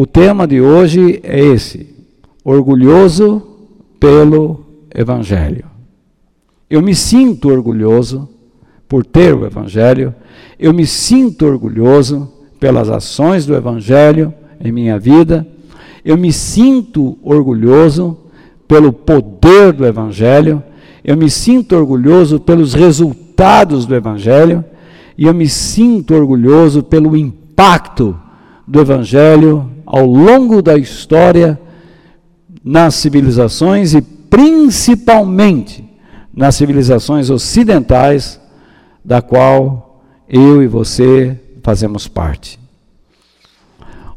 o tema de hoje é esse: orgulhoso pelo Evangelho. Eu me sinto orgulhoso por ter o Evangelho, eu me sinto orgulhoso pelas ações do Evangelho em minha vida, eu me sinto orgulhoso pelo poder do Evangelho, eu me sinto orgulhoso pelos resultados do Evangelho, e eu me sinto orgulhoso pelo impacto do Evangelho ao longo da história nas civilizações e principalmente nas civilizações ocidentais, da qual eu e você fazemos parte.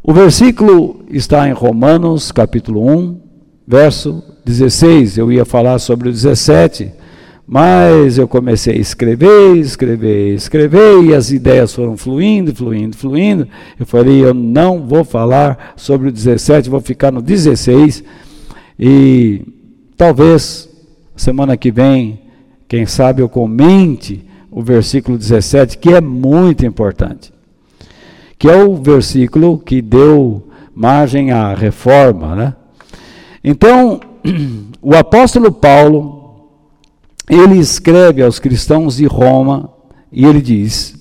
O versículo está em Romanos, capítulo 1, verso 16. Eu ia falar sobre o 17, mas eu comecei a escrever, escrever, escrever, e as ideias foram fluindo, fluindo, fluindo. Eu falei, eu não vou falar sobre o 17, vou ficar no 16. E talvez semana que vem, quem sabe eu comente o versículo 17, que é muito importante. Que é o versículo que deu margem à reforma, né? Então, o apóstolo Paulo ele escreve aos cristãos de Roma e ele diz: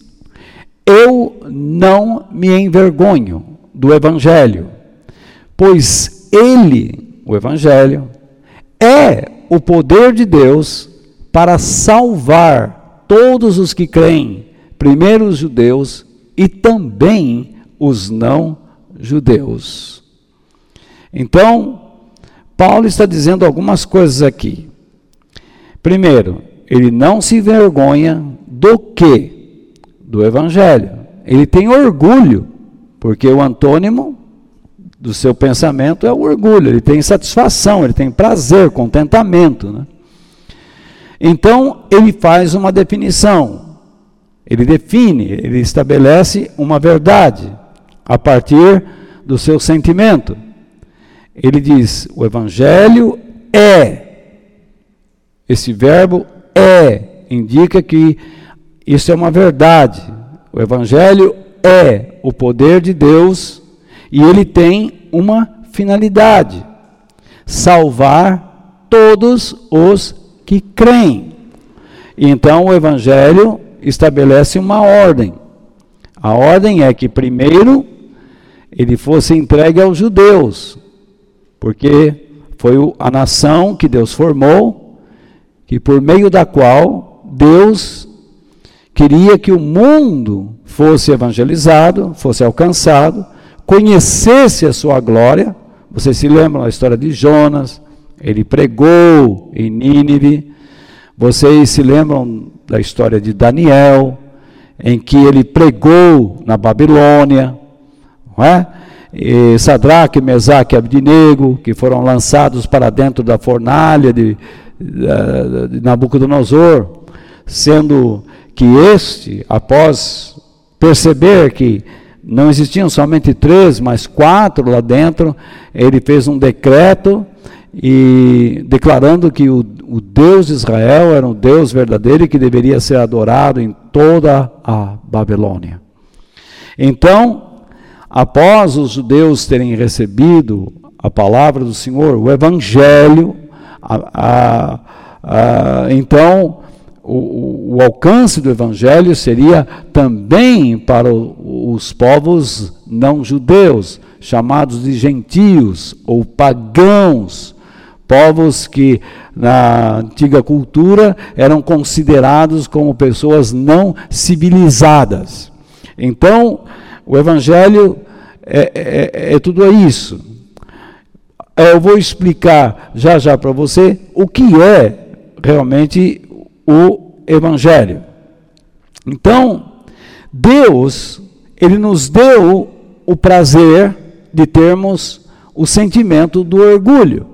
Eu não me envergonho do Evangelho, pois ele, o Evangelho, é o poder de Deus para salvar todos os que creem, primeiro os judeus e também os não judeus. Então, Paulo está dizendo algumas coisas aqui. Primeiro, ele não se vergonha do que? Do Evangelho. Ele tem orgulho, porque o antônimo do seu pensamento é o orgulho. Ele tem satisfação, ele tem prazer, contentamento. Né? Então, ele faz uma definição. Ele define, ele estabelece uma verdade a partir do seu sentimento. Ele diz: o Evangelho é esse verbo é indica que isso é uma verdade. O Evangelho é o poder de Deus e ele tem uma finalidade: salvar todos os que creem. Então o Evangelho estabelece uma ordem. A ordem é que primeiro ele fosse entregue aos judeus, porque foi a nação que Deus formou que por meio da qual Deus queria que o mundo fosse evangelizado, fosse alcançado, conhecesse a sua glória. Vocês se lembram da história de Jonas? Ele pregou em Nínive. Vocês se lembram da história de Daniel, em que ele pregou na Babilônia, não é? E Sadraque, Mesaque e Abdinego, que foram lançados para dentro da fornalha de, de Nabucodonosor, sendo que este, após perceber que não existiam somente três, mas quatro lá dentro, ele fez um decreto e declarando que o, o Deus de Israel era um Deus verdadeiro e que deveria ser adorado em toda a Babilônia. Então, após os judeus terem recebido a palavra do Senhor, o Evangelho, a, a, a, então, o, o, alcance do Evangelho seria também para os povos não judeus, chamados de gentios ou pagãos, povos que na antiga cultura eram considerados como pessoas não civilizadas. Então, o Evangelho é, é, é tudo isso. É, eu vou explicar já já para você o que é realmente o Evangelho. Então, Deus, Ele nos deu o prazer de termos o sentimento do orgulho.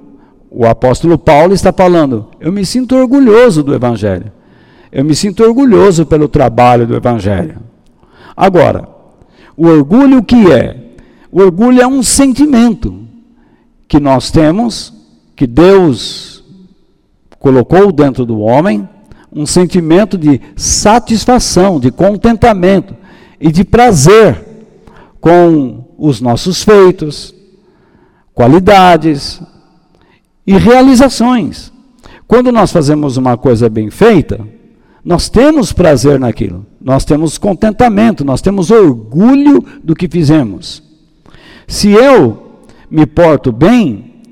O apóstolo Paulo está falando: eu me sinto orgulhoso do Evangelho. Eu me sinto orgulhoso pelo trabalho do Evangelho. Agora, o orgulho o que é? O orgulho é um sentimento que nós temos, que Deus colocou dentro do homem, um sentimento de satisfação, de contentamento e de prazer com os nossos feitos, qualidades e realizações. Quando nós fazemos uma coisa bem feita, nós temos prazer naquilo, nós temos contentamento, nós temos orgulho do que fizemos. Se eu me porto bem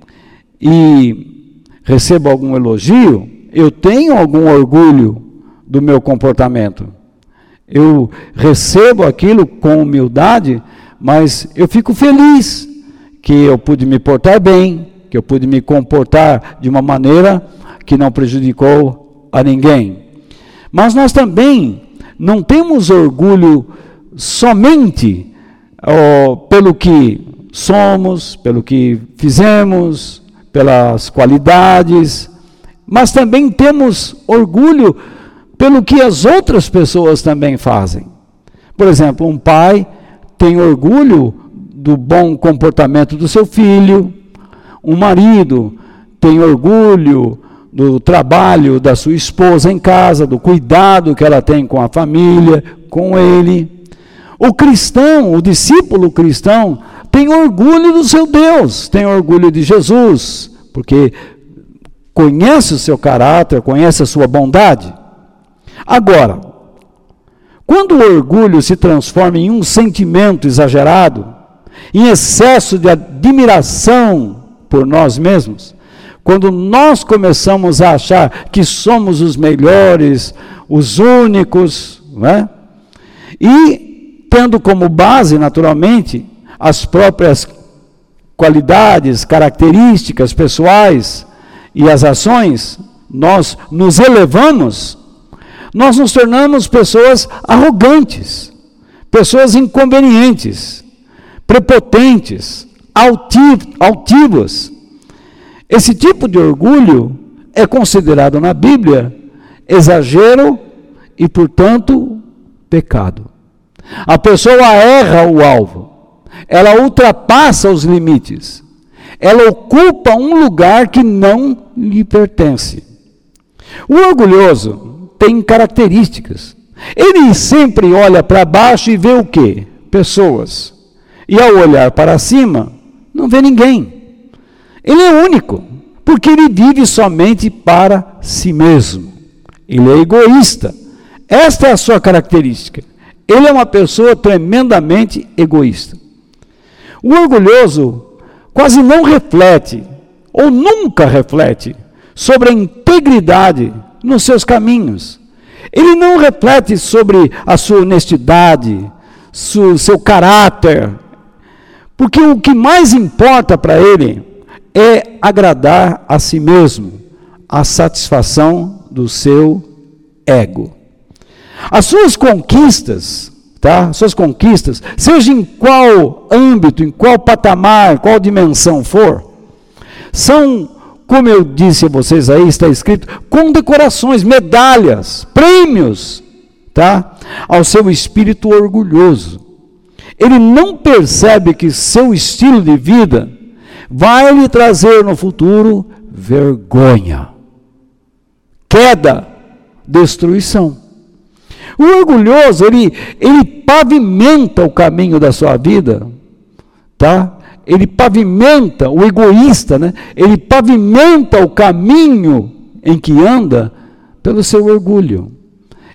e recebo algum elogio, eu tenho algum orgulho do meu comportamento. Eu recebo aquilo com humildade, mas eu fico feliz que eu pude me portar bem, que eu pude me comportar de uma maneira que não prejudicou a ninguém. Mas nós também não temos orgulho somente oh, pelo que somos, pelo que fizemos, pelas qualidades, mas também temos orgulho pelo que as outras pessoas também fazem. Por exemplo, um pai tem orgulho do bom comportamento do seu filho, um marido tem orgulho do trabalho da sua esposa em casa, do cuidado que ela tem com a família, com ele. O cristão, o discípulo cristão, tem orgulho do seu Deus, tem orgulho de Jesus, porque conhece o seu caráter, conhece a sua bondade. Agora, quando o orgulho se transforma em um sentimento exagerado, em excesso de admiração por nós mesmos, quando nós começamos a achar que somos os melhores, os únicos, né? e tendo como base, naturalmente, as próprias qualidades, características pessoais e as ações, nós nos elevamos, nós nos tornamos pessoas arrogantes, pessoas inconvenientes, prepotentes, altivas, esse tipo de orgulho é considerado na Bíblia exagero e, portanto, pecado. A pessoa erra o alvo, ela ultrapassa os limites, ela ocupa um lugar que não lhe pertence. O orgulhoso tem características. Ele sempre olha para baixo e vê o quê? Pessoas. E ao olhar para cima, não vê ninguém. Ele é único, porque ele vive somente para si mesmo. Ele é egoísta. Esta é a sua característica. Ele é uma pessoa tremendamente egoísta. O orgulhoso quase não reflete, ou nunca reflete, sobre a integridade nos seus caminhos. Ele não reflete sobre a sua honestidade, seu caráter, porque o que mais importa para ele é agradar a si mesmo, a satisfação do seu ego. As suas conquistas, tá? Suas conquistas, seja em qual âmbito, em qual patamar, qual dimensão for, são, como eu disse a vocês aí, está escrito, condecorações, medalhas, prêmios, tá? Ao seu espírito orgulhoso. Ele não percebe que seu estilo de vida vai lhe trazer no futuro vergonha, queda, destruição. O orgulhoso, ele, ele pavimenta o caminho da sua vida, tá? Ele pavimenta, o egoísta, né? Ele pavimenta o caminho em que anda pelo seu orgulho.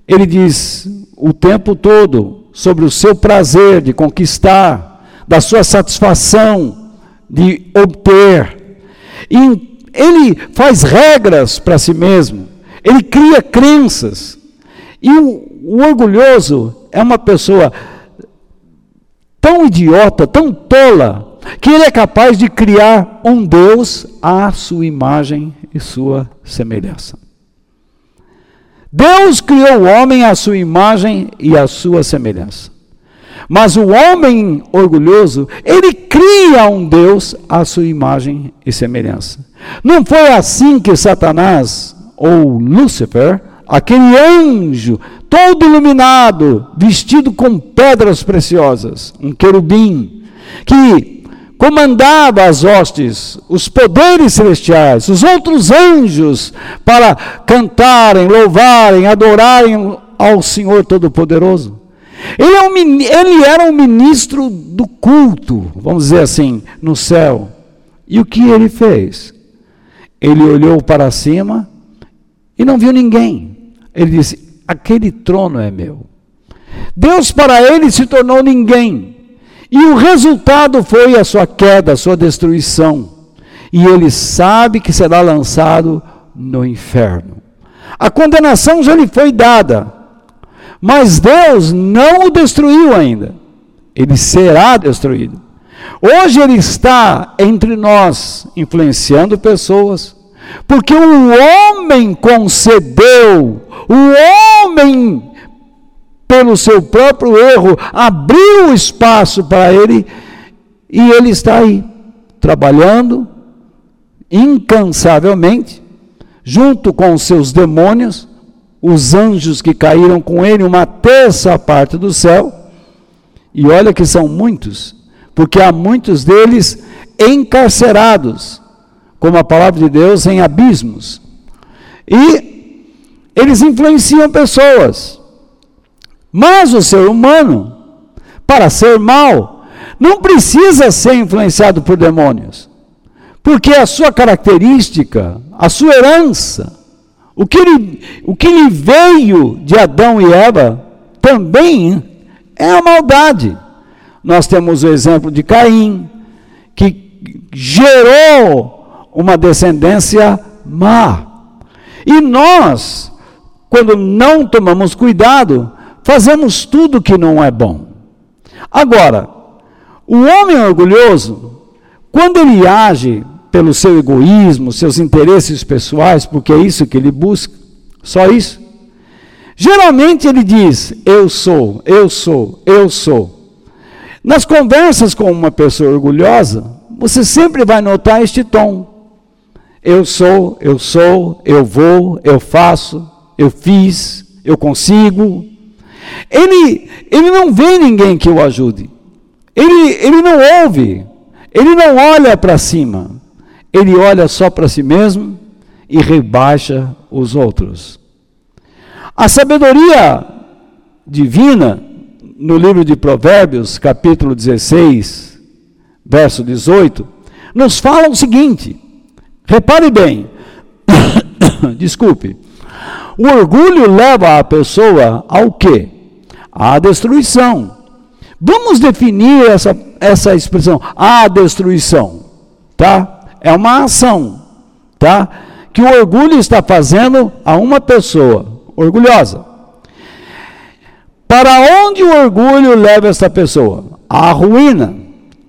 Ele diz o tempo todo sobre o seu prazer de conquistar, da sua satisfação, de obter. E ele faz regras para si mesmo, ele cria crenças. E o, o orgulhoso é uma pessoa tão idiota, tão tola, que ele é capaz de criar um Deus à sua imagem e sua semelhança. Deus criou o homem à sua imagem e à sua semelhança. Mas o homem orgulhoso, ele cria um Deus à sua imagem e semelhança. Não foi assim que Satanás, ou Lúcifer, aquele anjo todo iluminado, vestido com pedras preciosas, um querubim, que comandava as hostes, os poderes celestiais, os outros anjos, para cantarem, louvarem, adorarem ao Senhor Todo-Poderoso. Ele, é um, ele era um ministro do culto, vamos dizer assim, no céu. E o que ele fez? Ele olhou para cima e não viu ninguém. Ele disse: Aquele trono é meu. Deus para ele se tornou ninguém. E o resultado foi a sua queda, a sua destruição. E ele sabe que será lançado no inferno. A condenação já lhe foi dada, mas Deus não o destruiu ainda. Ele será destruído. Hoje ele está entre nós, influenciando pessoas, porque o homem concedeu, o homem, pelo seu próprio erro, abriu espaço para ele, e ele está aí, trabalhando incansavelmente, junto com os seus demônios, os anjos que caíram com ele, uma terça parte do céu, e olha que são muitos, porque há muitos deles encarcerados, como a palavra de Deus, em abismos. E eles influenciam pessoas. Mas o ser humano, para ser mal, não precisa ser influenciado por demônios. Porque a sua característica, a sua herança, o que, lhe, o que lhe veio de Adão e Eva, também é a maldade. Nós temos o exemplo de Caim, que gerou uma descendência má. E nós, quando não tomamos cuidado, fazemos tudo que não é bom. Agora, o homem orgulhoso, quando ele age pelo seu egoísmo, seus interesses pessoais, porque é isso que ele busca, só isso. Geralmente ele diz: Eu sou, eu sou, eu sou. Nas conversas com uma pessoa orgulhosa, você sempre vai notar este tom. Eu sou, eu sou, eu vou, eu faço, eu fiz, eu consigo. Ele, ele não vê ninguém que o ajude. Ele, ele não ouve. Ele não olha para cima. Ele olha só para si mesmo e rebaixa os outros. A sabedoria divina no livro de Provérbios, capítulo 16, verso 18, nos fala o seguinte: repare bem, desculpe, o orgulho leva a pessoa ao quê? À destruição. Vamos definir essa, essa expressão, a destruição, tá? É uma ação, tá? Que o orgulho está fazendo a uma pessoa orgulhosa. Para onde o orgulho leva esta pessoa? À ruína,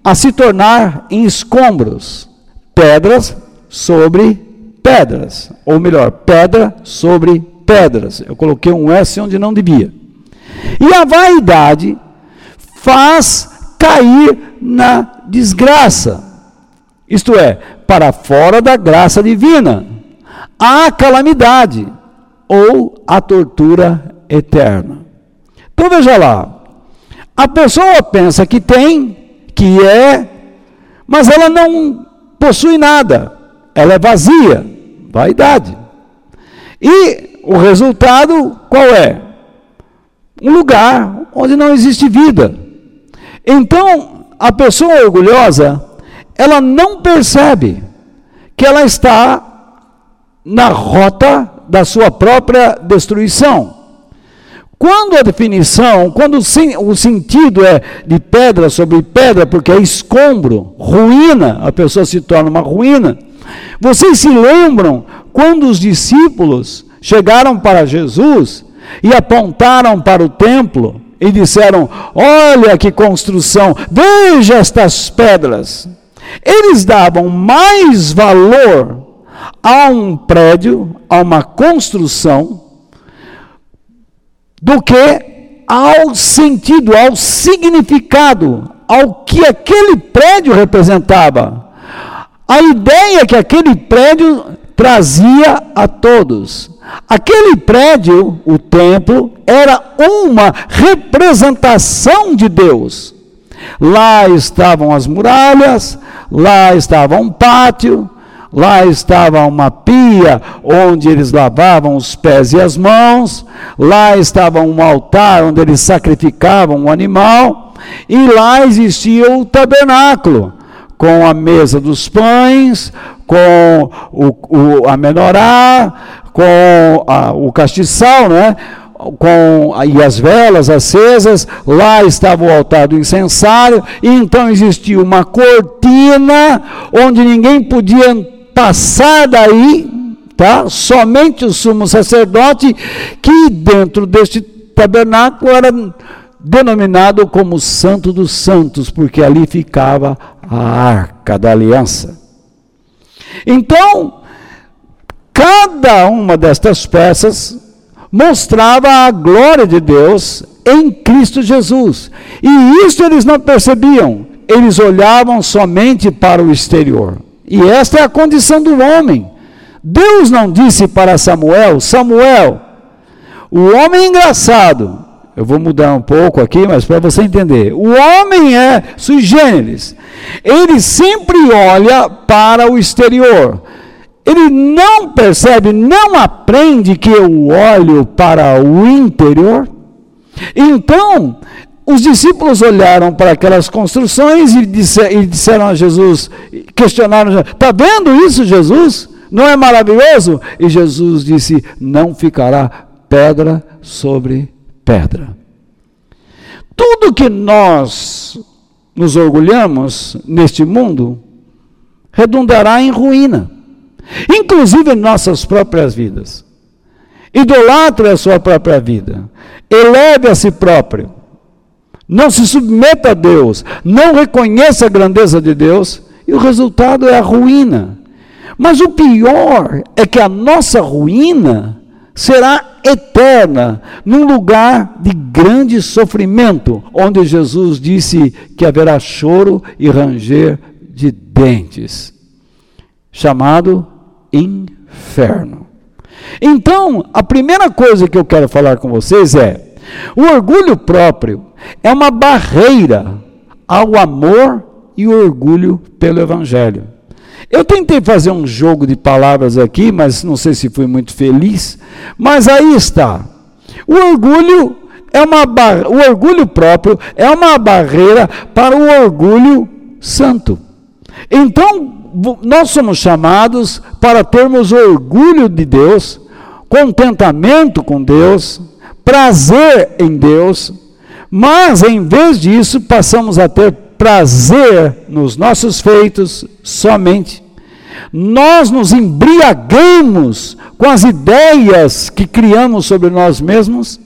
a se tornar em escombros, pedras sobre pedras, ou melhor, pedra sobre pedras. Eu coloquei um S onde não devia. E a vaidade faz cair na desgraça, isto é, para fora da graça divina, a calamidade ou a tortura eterna. Então veja lá, a pessoa pensa que tem, que é, mas ela não possui nada, ela é vazia, vaidade. E o resultado qual é? Um lugar onde não existe vida. Então, a pessoa orgulhosa, ela não percebe que ela está na rota da sua própria destruição. Quando a definição, quando o, sentido é de pedra sobre pedra, porque é escombro, ruína, a pessoa se torna uma ruína. Vocês se lembram quando os discípulos chegaram para Jesus e apontaram para o templo e disseram: Olha que construção, veja estas pedras. Eles davam mais valor a um prédio, a uma construção, do que ao sentido, ao significado, ao que aquele prédio representava. A ideia que aquele prédio trazia a todos. Aquele prédio, o templo, era uma representação de Deus. Lá estavam as muralhas, lá estava um pátio, Lá estava uma pia onde eles lavavam os pés e as mãos. Lá estava um altar onde eles sacrificavam um animal. E lá existia o tabernáculo, com a mesa dos pães, com o, o, a menorá, com a, o castiçal, né? com e as velas acesas, lá estava o altar do incensário, e então existia uma cortina onde ninguém podia passar daí, tá? Somente o sumo sacerdote que dentro deste tabernáculo era denominado como Santo dos Santos, porque ali ficava a arca da aliança. Então, cada uma destas peças mostrava a glória de Deus em Cristo Jesus. E isso eles não percebiam, eles olhavam somente para o exterior. E esta é a condição do homem. Deus não disse para Samuel: Samuel, o homem engraçado, eu vou mudar um pouco aqui, mas para você entender. O homem é sui generis. Ele sempre olha para o exterior. Ele não percebe, não aprende que eu olho para o interior. Então, os discípulos olharam para aquelas construções e, disseram a Jesus, questionaram: Está vendo isso, Jesus? Não é maravilhoso? E Jesus disse: Não ficará pedra sobre pedra. Tudo que nós nos orgulhamos neste mundo redundará em ruína, inclusive em nossas próprias vidas. Idolatre a sua própria vida, eleve a si próprio, não se submeta a Deus, não reconheça a grandeza de Deus, e o resultado é a ruína. Mas o pior é que a nossa ruína será eterna, num lugar de grande sofrimento, onde Jesus disse que haverá choro e ranger de dentes, chamado inferno. Então, a primeira coisa que eu quero falar com vocês é: o orgulho próprio é uma barreira ao amor e orgulho pelo Evangelho. Eu tentei fazer um jogo de palavras aqui, mas não sei se fui muito feliz. Mas aí está. O orgulho é uma bar... o orgulho próprio é uma barreira para o orgulho santo. Então, nós somos chamados para termos orgulho de Deus, contentamento com Deus, prazer em Deus, mas em vez disso, passamos a ter prazer nos nossos feitos somente. Nós nos embriagamos com as ideias que criamos sobre nós mesmos.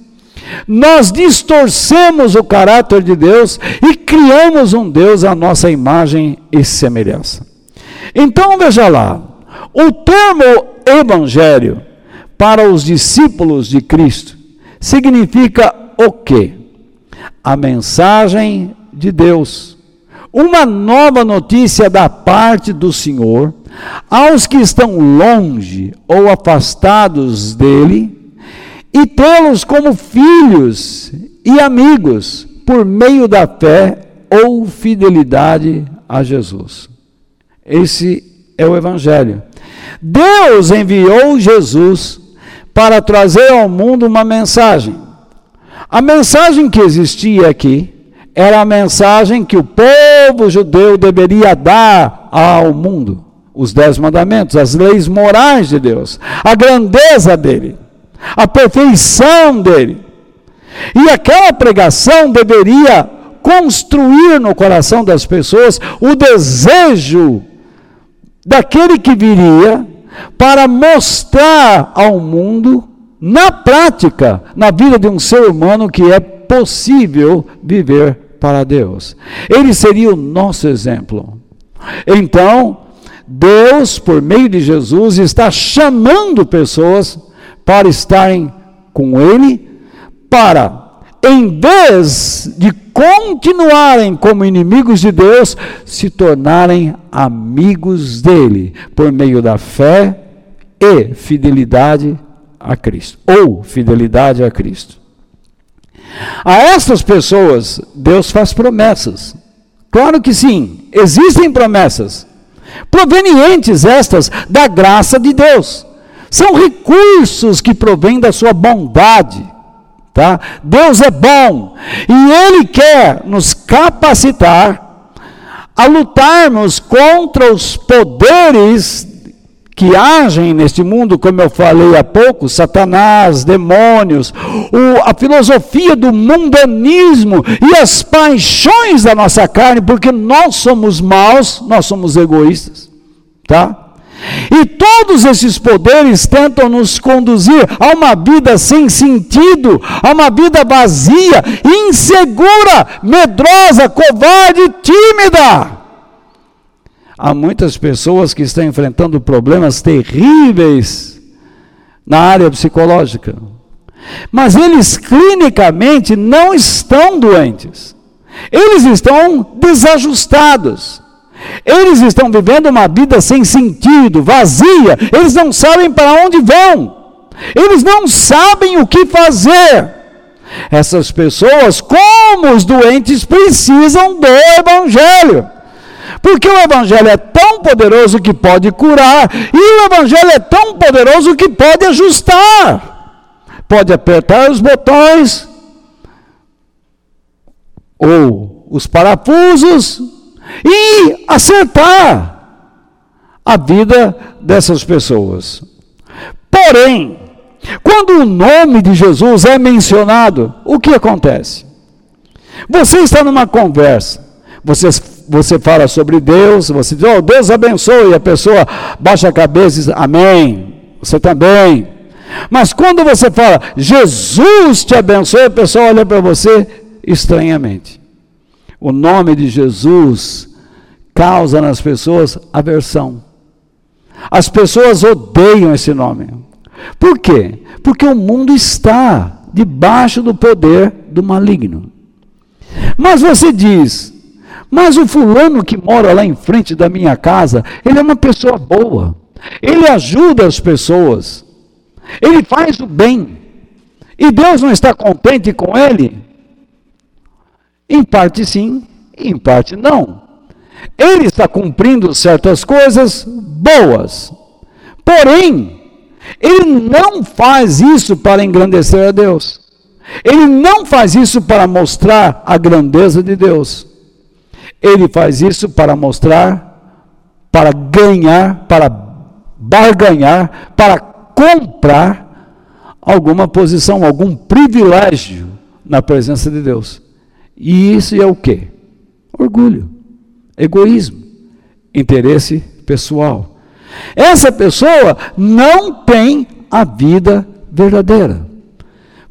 Nós distorcemos o caráter de Deus e criamos um Deus à nossa imagem e semelhança. Então veja lá, o termo evangelho para os discípulos de Cristo significa o quê? A mensagem de Deus uma nova notícia da parte do Senhor aos que estão longe ou afastados dele e tê-los como filhos e amigos por meio da fé ou fidelidade a Jesus. Esse é o Evangelho. Deus enviou Jesus para trazer ao mundo uma mensagem. A mensagem que existia aqui era a mensagem que o povo judeu deveria dar ao mundo. Os dez mandamentos, as leis morais de Deus, a grandeza dele, a perfeição dele. E aquela pregação deveria construir no coração das pessoas o desejo daquele que viria para mostrar ao mundo, na prática, na vida de um ser humano, que é possível viver para Deus. Ele seria o nosso exemplo. Então, Deus, por meio de Jesus, está chamando pessoas para estarem com Ele, para, em vez de continuarem como inimigos de Deus, se tornarem amigos dele, por meio da fé e fidelidade a Cristo, ou fidelidade a Cristo. A essas pessoas, Deus faz promessas. Claro que sim, existem promessas, provenientes estas da graça de Deus. São recursos que provêm da sua bondade. Tá? Deus é bom e Ele quer nos capacitar a lutarmos contra os poderes que agem neste mundo, como eu falei há pouco, Satanás, demônios, o, a filosofia do mundanismo e as paixões da nossa carne, porque nós somos maus, nós somos egoístas, tá? E todos esses poderes tentam nos conduzir a uma vida sem sentido, a uma vida vazia, insegura, medrosa, covarde, tímida. Há muitas pessoas que estão enfrentando problemas terríveis na área psicológica. Mas eles clinicamente não estão doentes. Eles estão desajustados. Eles estão vivendo uma vida sem sentido, vazia. Eles não sabem para onde vão. Eles não sabem o que fazer. Essas pessoas, como os doentes, precisam do Evangelho. Porque o Evangelho é tão poderoso que pode curar, e o Evangelho é tão poderoso que pode ajustar, pode apertar os botões, ou os parafusos, e acertar a vida dessas pessoas. Porém, quando o nome de Jesus é mencionado, o que acontece? Você está numa conversa, você você fala sobre Deus, você diz, oh, Deus abençoe, a pessoa baixa a cabeça e diz, amém, você também. Mas quando você fala, Jesus te abençoe, a pessoa olha para você estranhamente. O nome de Jesus causa nas pessoas aversão. As pessoas odeiam esse nome. Por quê? Porque o mundo está debaixo do poder do maligno. Mas você diz, mas o fulano que mora lá em frente da minha casa, ele é uma pessoa boa. Ele ajuda as pessoas. Ele faz o bem. E Deus não está contente com ele? Em parte sim, em parte não. Ele está cumprindo certas coisas boas. Porém, ele não faz isso para engrandecer a Deus. Ele não faz isso para mostrar a grandeza de Deus. Ele faz isso para mostrar, para ganhar, para barganhar, para comprar alguma posição, algum privilégio na presença de Deus. E isso é o que? Orgulho, egoísmo, interesse pessoal. Essa pessoa não tem a vida verdadeira,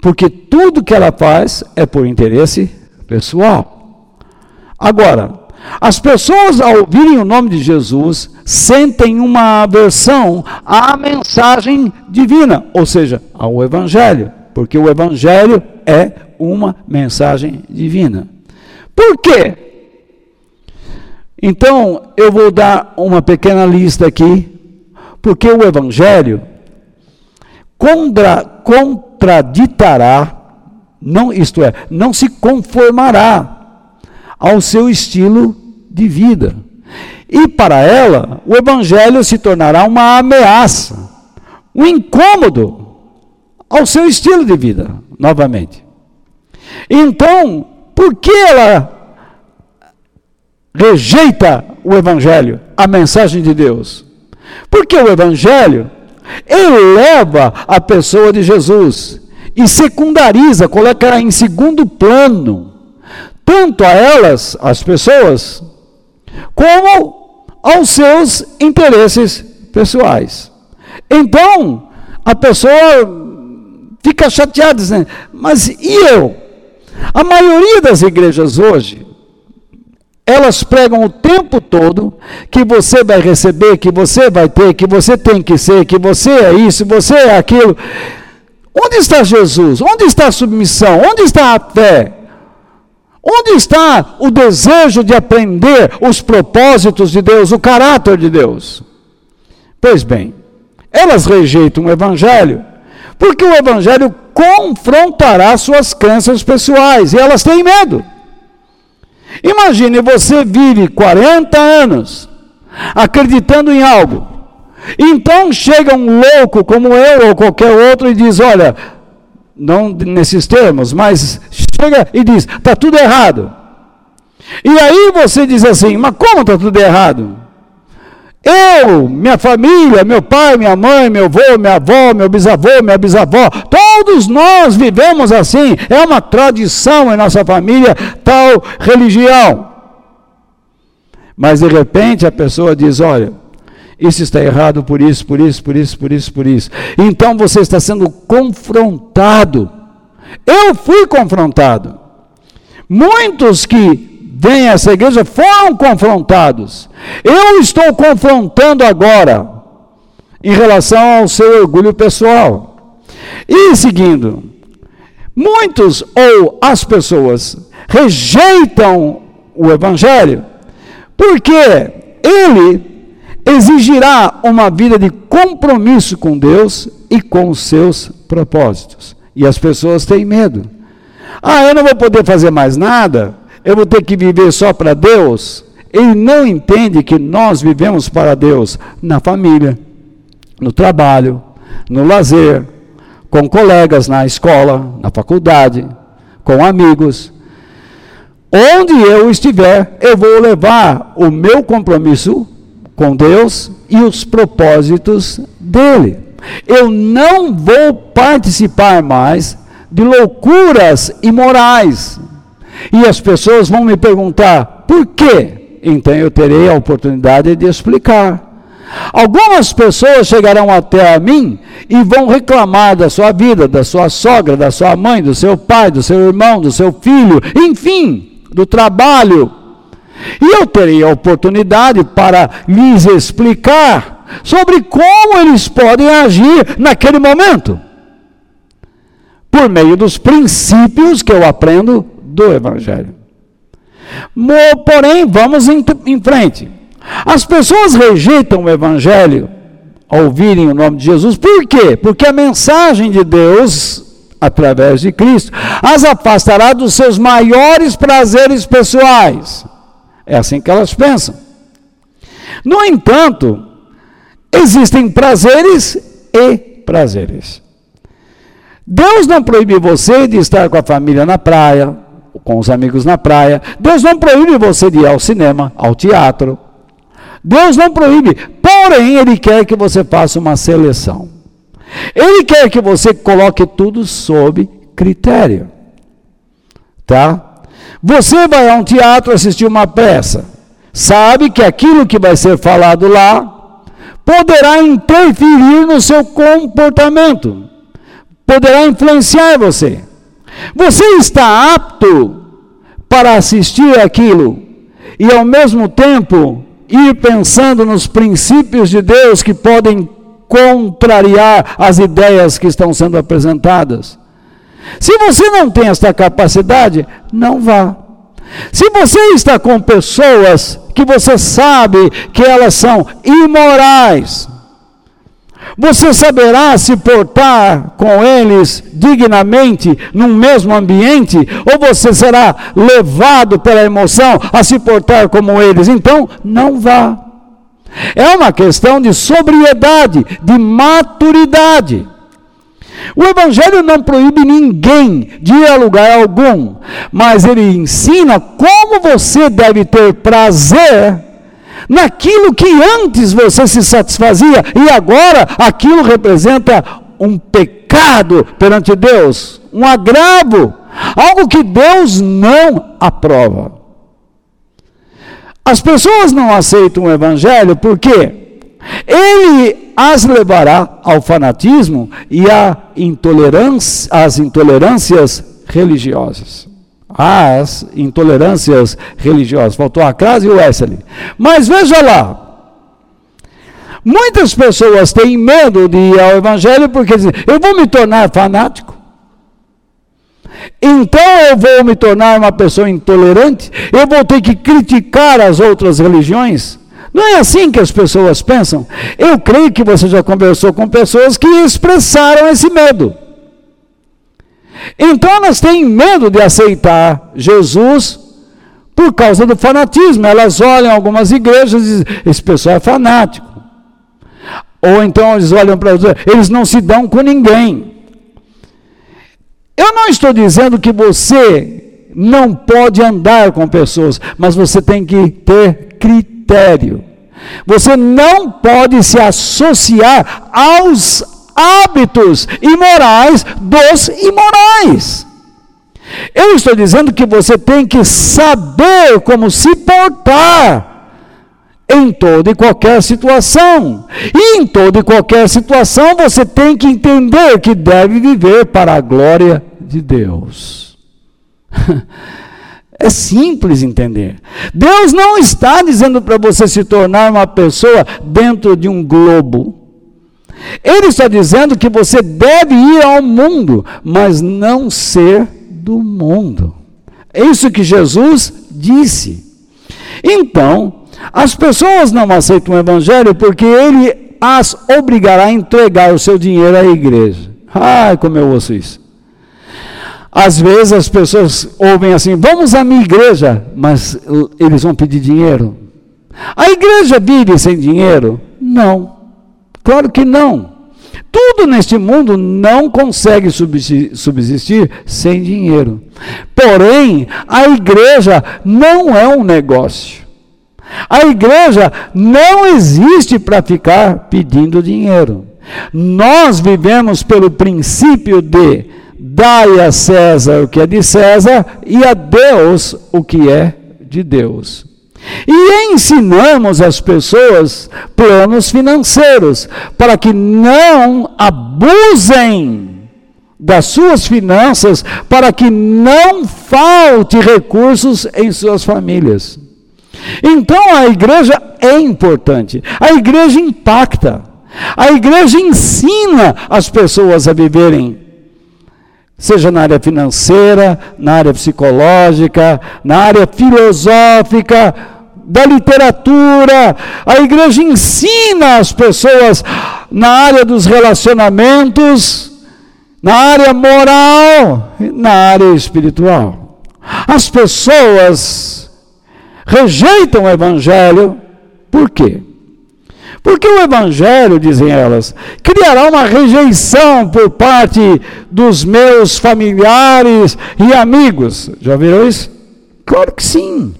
porque tudo que ela faz é por interesse pessoal. Agora, as pessoas, ao ouvirem o nome de Jesus, sentem uma aversão à mensagem divina, ou seja, ao Evangelho, porque o Evangelho é uma mensagem divina. Por quê? Então, eu vou dar uma pequena lista aqui, porque o Evangelho contra, contraditará, não, isto é, não se conformará ao seu estilo de vida. E para ela, o evangelho se tornará uma ameaça, um incômodo ao seu estilo de vida, novamente. Então, por que ela rejeita o evangelho, a mensagem de Deus? Porque o evangelho eleva a pessoa de Jesus e secundariza, coloca em segundo plano tanto a elas, as pessoas, como aos seus interesses pessoais. Então, a pessoa fica chateada, dizendo, mas e eu? A maioria das igrejas hoje, elas pregam o tempo todo que você vai receber, que você vai ter, que você tem que ser, que você é isso, você é aquilo. Onde está Jesus? Onde está a submissão? Onde está a fé? Onde está o desejo de aprender os propósitos de Deus, o caráter de Deus? Pois bem, elas rejeitam o Evangelho, porque o Evangelho confrontará suas crenças pessoais e elas têm medo. Imagine você vive 40 anos acreditando em algo, então chega um louco como eu ou qualquer outro e diz: Olha, não nesses termos, mas chega e diz: está tudo errado. E aí você diz assim: mas como está tudo errado? Eu, minha família, meu pai, minha mãe, meu avô, minha avó, meu bisavô, minha bisavó, todos nós vivemos assim. É uma tradição em nossa família tal religião. Mas de repente a pessoa diz: olha, isso está errado por isso, por isso, por isso, por isso, por isso. Então você está sendo confrontado. Eu fui confrontado. Muitos que vêm a essa igreja foram confrontados. Eu estou confrontando agora em relação ao seu orgulho pessoal. E seguindo, muitos ou as pessoas rejeitam o evangelho porque ele exigirá uma vida de compromisso com Deus e com os seus propósitos. E as pessoas têm medo. Ah, eu não vou poder fazer mais nada, eu vou ter que viver só para Deus. Ele não entende que nós vivemos para Deus na família, no trabalho, no lazer, com colegas na escola, na faculdade, com amigos. Onde eu estiver, eu vou levar o meu compromisso com Deus e os propósitos dele. Eu não vou participar mais de loucuras imorais. E as pessoas vão me perguntar por quê? Então eu terei a oportunidade de explicar. Algumas pessoas chegarão até a mim e vão reclamar da sua vida, da sua sogra, da sua mãe, do seu pai, do seu irmão, do seu filho, enfim, do trabalho. E eu terei a oportunidade para lhes explicar sobre como eles podem agir naquele momento, por meio dos princípios que eu aprendo do Evangelho. Porém, vamos em, frente. As pessoas rejeitam o Evangelho ao ouvirem o nome de Jesus, por quê? Porque a mensagem de Deus, através de Cristo, as afastará dos seus maiores prazeres pessoais. É assim que elas pensam. No entanto, existem prazeres e prazeres. Deus não proíbe você de estar com a família na praia, com os amigos na praia. Deus não proíbe você de ir ao cinema, ao teatro. Deus não proíbe, porém, Ele quer que você faça uma seleção. Ele quer que você coloque tudo sob critério. Tá? Você vai a um teatro assistir uma peça, sabe que aquilo que vai ser falado lá poderá interferir no seu comportamento, poderá influenciar você. Você está apto para assistir aquilo e ao mesmo tempo ir pensando nos princípios de Deus que podem contrariar as ideias que estão sendo apresentadas. Se você não tem esta capacidade, não vá. Se você está com pessoas que você sabe que elas são imorais, você saberá se portar com eles dignamente num mesmo ambiente, ou você será levado pela emoção a se portar como eles. Então, não vá. É uma questão de sobriedade, de maturidade. O Evangelho não proíbe ninguém de ir a lugar algum, mas ele ensina como você deve ter prazer naquilo que antes você se satisfazia e agora aquilo representa um pecado perante Deus, um agravo, algo que Deus não aprova. As pessoas não aceitam o Evangelho porque ele as levará ao fanatismo e à intolerância, às intolerâncias religiosas. Às intolerâncias religiosas. Faltou a Crase e o Wesley. Mas veja lá. Muitas pessoas têm medo de ir ao Evangelho porque dizem: eu vou me tornar fanático. Então eu vou me tornar uma pessoa intolerante, eu vou ter que criticar as outras religiões. Não é assim que as pessoas pensam. Eu creio que você já conversou com pessoas que expressaram esse medo. Então elas têm medo de aceitar Jesus por causa do fanatismo. Elas olham algumas igrejas e dizem: esse pessoal é fanático. Ou então eles olham para outros, eles não se dão com ninguém. Eu não estou dizendo que você não pode andar com pessoas, mas você tem que ter critério. Você não pode se associar aos hábitos imorais dos imorais. Eu estou dizendo que você tem que saber como se portar em toda e qualquer situação. E em toda e qualquer situação você tem que entender que deve viver para a glória de Deus. É simples entender. Deus não está dizendo para você se tornar uma pessoa dentro de um globo. Ele está dizendo que você deve ir ao mundo, mas não ser do mundo. É isso que Jesus disse. Então, as pessoas não aceitam o evangelho porque ele as obrigará a entregar o seu dinheiro à igreja. Ai, como eu ouço isso. Às vezes as pessoas ouvem assim: vamos à minha igreja, mas eles vão pedir dinheiro. A igreja vive sem dinheiro? Não, claro que não. Tudo neste mundo não consegue subsistir sem dinheiro. Porém, a igreja não é um negócio. A igreja não existe para ficar pedindo dinheiro. Nós vivemos pelo princípio de Dai a César o que é de César e a Deus o que é de Deus. E ensinamos às pessoas planos financeiros para que não abusem das suas finanças, para que não falte recursos em suas famílias. Então a igreja é importante, a igreja impacta, a igreja ensina as pessoas a viverem seja na área financeira, na área psicológica, na área filosófica, da literatura. A igreja ensina as pessoas na área dos relacionamentos, na área moral, na área espiritual. As pessoas rejeitam o evangelho, por quê? Porque o Evangelho, dizem elas, criará uma rejeição por parte dos meus familiares e amigos. Já viram isso? Claro que sim.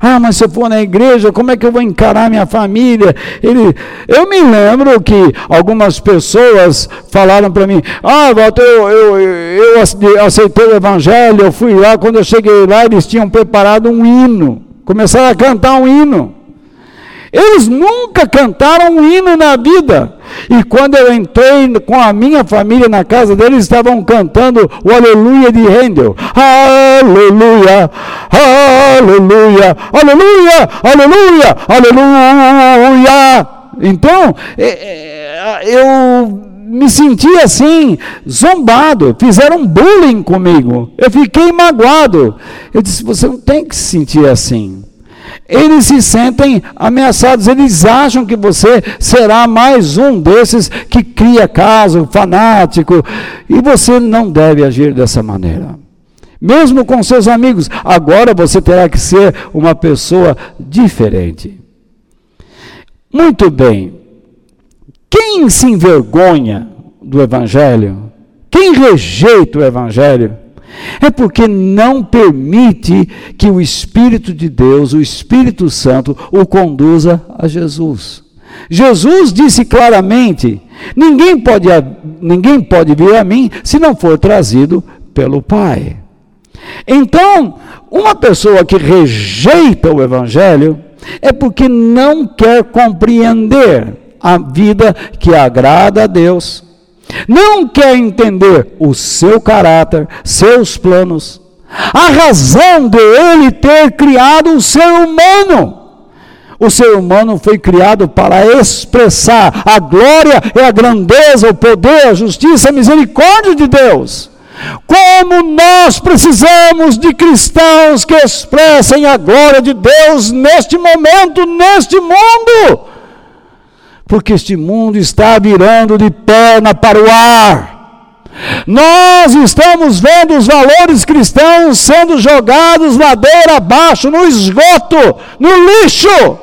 Ah, mas se eu for na igreja, como é que eu vou encarar minha família? Ele, eu me lembro que algumas pessoas falaram para mim: Ah, Walter, eu, eu, eu aceitei o evangelho, eu fui lá, quando eu cheguei lá, eles tinham preparado um hino, começaram a cantar um hino. Eles nunca cantaram um hino na vida. E quando eu entrei com a minha família na casa deles, estavam cantando o Aleluia de Handel. Aleluia, aleluia, aleluia, aleluia, aleluia. Então, é, é, eu me senti assim, zombado, fizeram bullying comigo. Eu fiquei magoado. Eu disse: você não tem que se sentir assim eles se sentem ameaçados, eles acham que você será mais um desses que cria caso, fanático, e você não deve agir dessa maneira. Mesmo com seus amigos, agora você terá que ser uma pessoa diferente. Muito bem. Quem se envergonha do Evangelho, quem rejeita o Evangelho, é porque não permite que o Espírito de Deus, o Espírito Santo, o conduza a Jesus. Jesus disse claramente: ninguém pode, ninguém pode vir a mim se não for trazido pelo Pai. Então, uma pessoa que rejeita o Evangelho é porque não quer compreender a vida que agrada a Deus não quer entender o seu caráter, seus planos, a razão de ele ter criado o ser humano. O ser humano foi criado para expressar a glória e a grandeza, o poder, a justiça, a misericórdia de Deus. Como nós precisamos de cristãos que expressem a glória de Deus neste momento, neste mundo porque este mundo está virando de perna para o ar. Nós estamos vendo os valores cristãos sendo jogados ladeira abaixo, no esgoto, no lixo.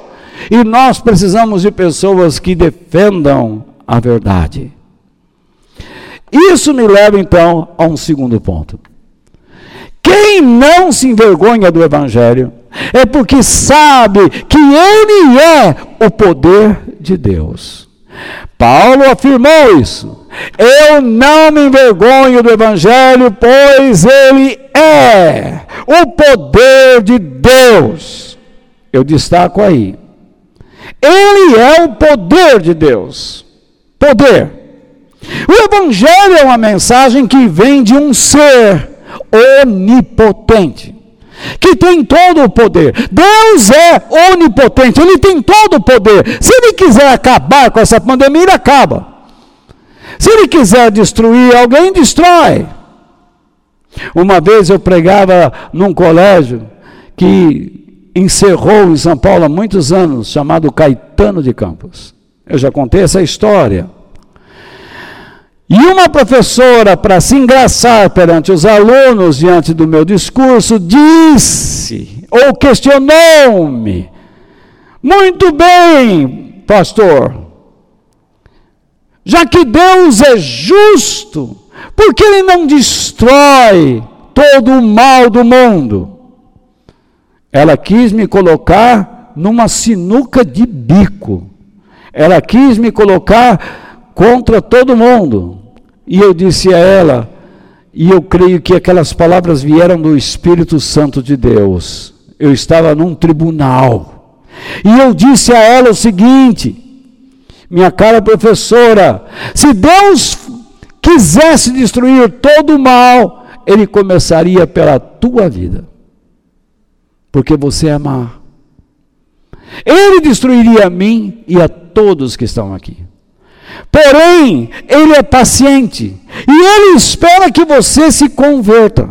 E nós precisamos de pessoas que defendam a verdade. Isso me leva então a um segundo ponto. Quem Quem não se envergonha do Evangelho é porque sabe que ele é o poder de Deus. Paulo afirmou isso. Eu não me envergonho do Evangelho, pois ele é o poder de Deus. Eu destaco aí. Ele é o poder de Deus. Poder. O Evangelho é uma mensagem que vem de um ser onipotente que tem todo o poder. Deus é onipotente, ele tem todo o poder. Se ele quiser acabar com essa pandemia, ele acaba. Se ele quiser destruir alguém, destrói. Uma vez eu pregava num colégio que encerrou em São Paulo há muitos anos, chamado Caetano de Campos. Eu já contei essa história. E uma professora, para se engraçar perante os alunos, diante do meu discurso, disse, ou questionou-me: Muito bem, pastor, já que Deus é justo, por que Ele não destrói todo o mal do mundo? Ela quis me colocar numa sinuca de bico. Ela quis me colocar contra todo mundo. E eu disse a ela, e eu creio que aquelas palavras vieram do Espírito Santo de Deus. Eu estava num tribunal. E eu disse a ela o seguinte: minha cara professora, se Deus quisesse destruir todo o mal, ele começaria pela tua vida. Porque você é má. Ele destruiria a mim e a todos que estão aqui. Porém, ele é paciente e ele espera que você se converta.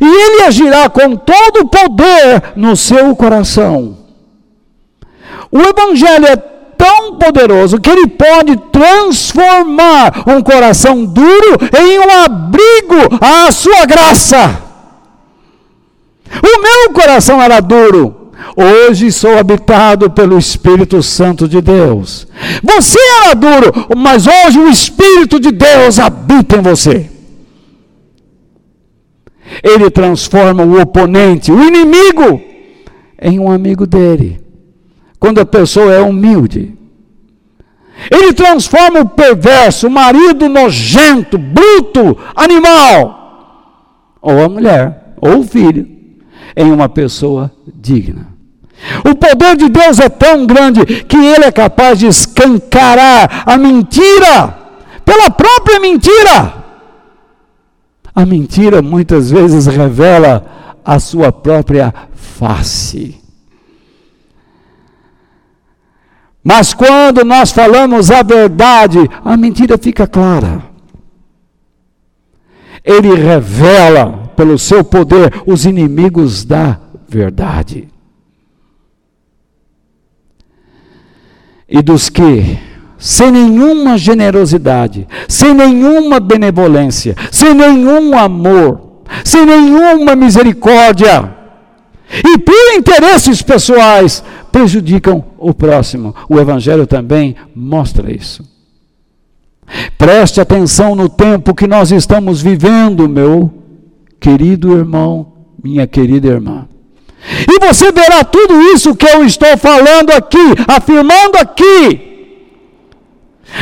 E ele agirá com todo o poder no seu coração. O evangelho é tão poderoso que ele pode transformar um coração duro em um abrigo à sua graça. O meu coração era duro, Hoje sou habitado pelo Espírito Santo de Deus. Você era duro, mas hoje o Espírito de Deus habita em você. Ele transforma o oponente, o inimigo, em um amigo dele. Quando a pessoa é humilde. Ele transforma o perverso, o marido nojento, bruto, animal, ou a mulher, ou o filho, em uma pessoa digna. O poder de Deus é tão grande que ele é capaz de escancarar a mentira pela própria mentira. A mentira muitas vezes revela a sua própria face. Mas quando nós falamos a verdade, a mentira fica clara. Ele revela pelo seu poder os inimigos da verdade. e dos que, sem nenhuma generosidade, sem nenhuma benevolência, sem nenhum amor, sem nenhuma misericórdia, e por interesses pessoais, prejudicam o próximo. O Evangelho também mostra isso. Preste atenção no tempo que nós estamos vivendo, meu querido irmão, minha querida irmã. E você verá tudo isso que eu estou falando aqui, afirmando aqui.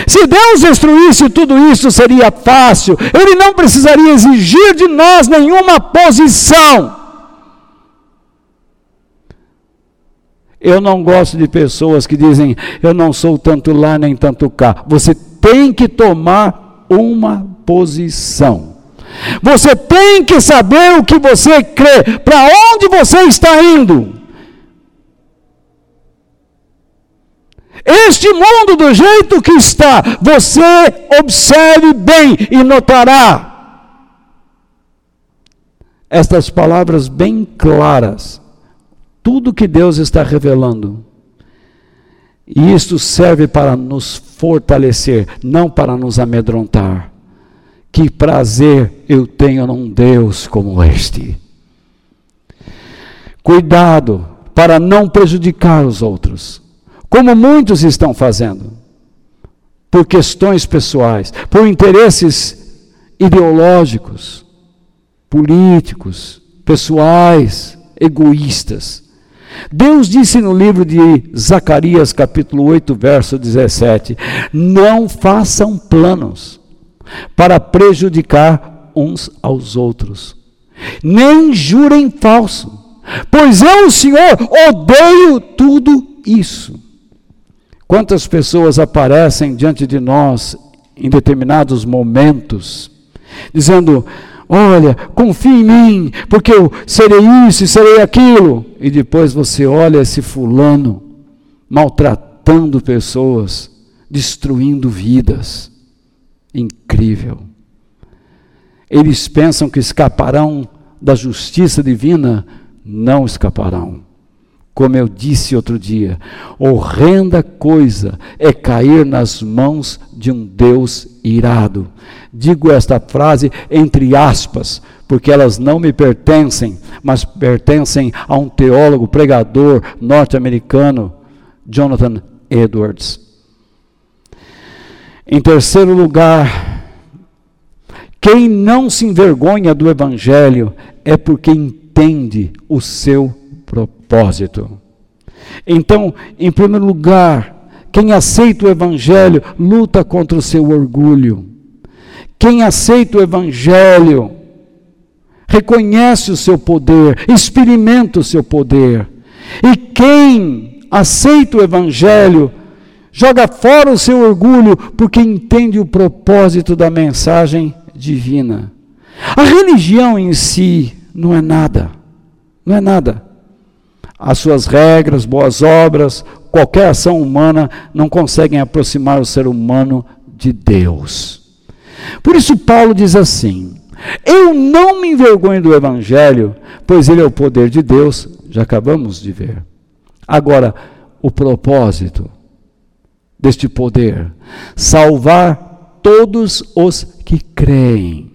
Se Deus destruísse tudo isso, seria fácil. Ele não precisaria exigir de nós nenhuma posição. Eu não gosto de pessoas que dizem, eu não sou tanto lá nem tanto cá. Você tem que tomar uma posição. Você tem que saber o que você crê, para onde você está indo. Este mundo do jeito que está, você observe bem e notará estas palavras bem claras. Tudo que Deus está revelando. E isto serve para nos fortalecer, não para nos amedrontar. Que prazer eu tenho num Deus como este. Cuidado para não prejudicar os outros, como muitos estão fazendo, por questões pessoais, por interesses ideológicos, políticos, pessoais, egoístas. Deus disse no livro de Zacarias, capítulo 8, verso 17: Não façam planos para prejudicar uns aos outros, nem jurem falso, pois eu, Senhor, odeio tudo isso. Quantas pessoas aparecem diante de nós em determinados momentos, dizendo: Olha, confie em mim, porque eu serei isso e serei aquilo. E depois você olha esse fulano maltratando pessoas, destruindo vidas. Incrível. Eles pensam que escaparão da justiça divina, não escaparão. Como eu disse outro dia, horrenda coisa é cair nas mãos de um Deus irado. Digo esta frase entre aspas, porque elas não me pertencem, mas pertencem a um teólogo, pregador norte-americano, Jonathan Edwards. Em terceiro lugar, quem não se envergonha do Evangelho é porque entende o seu propósito. Então, em primeiro lugar, quem aceita o Evangelho luta contra o seu orgulho. Quem aceita o Evangelho reconhece o seu poder, experimenta o seu poder. E quem aceita o Evangelho joga fora o seu orgulho porque entende o propósito da mensagem divina. A religião em si não é nada, não é nada as suas regras, boas obras, qualquer ação humana não conseguem aproximar o ser humano de Deus. Por isso, Paulo diz assim: Eu não me envergonho do Evangelho, pois ele é o poder de Deus, já acabamos de ver. Agora, o propósito deste poder: salvar todos os que creem.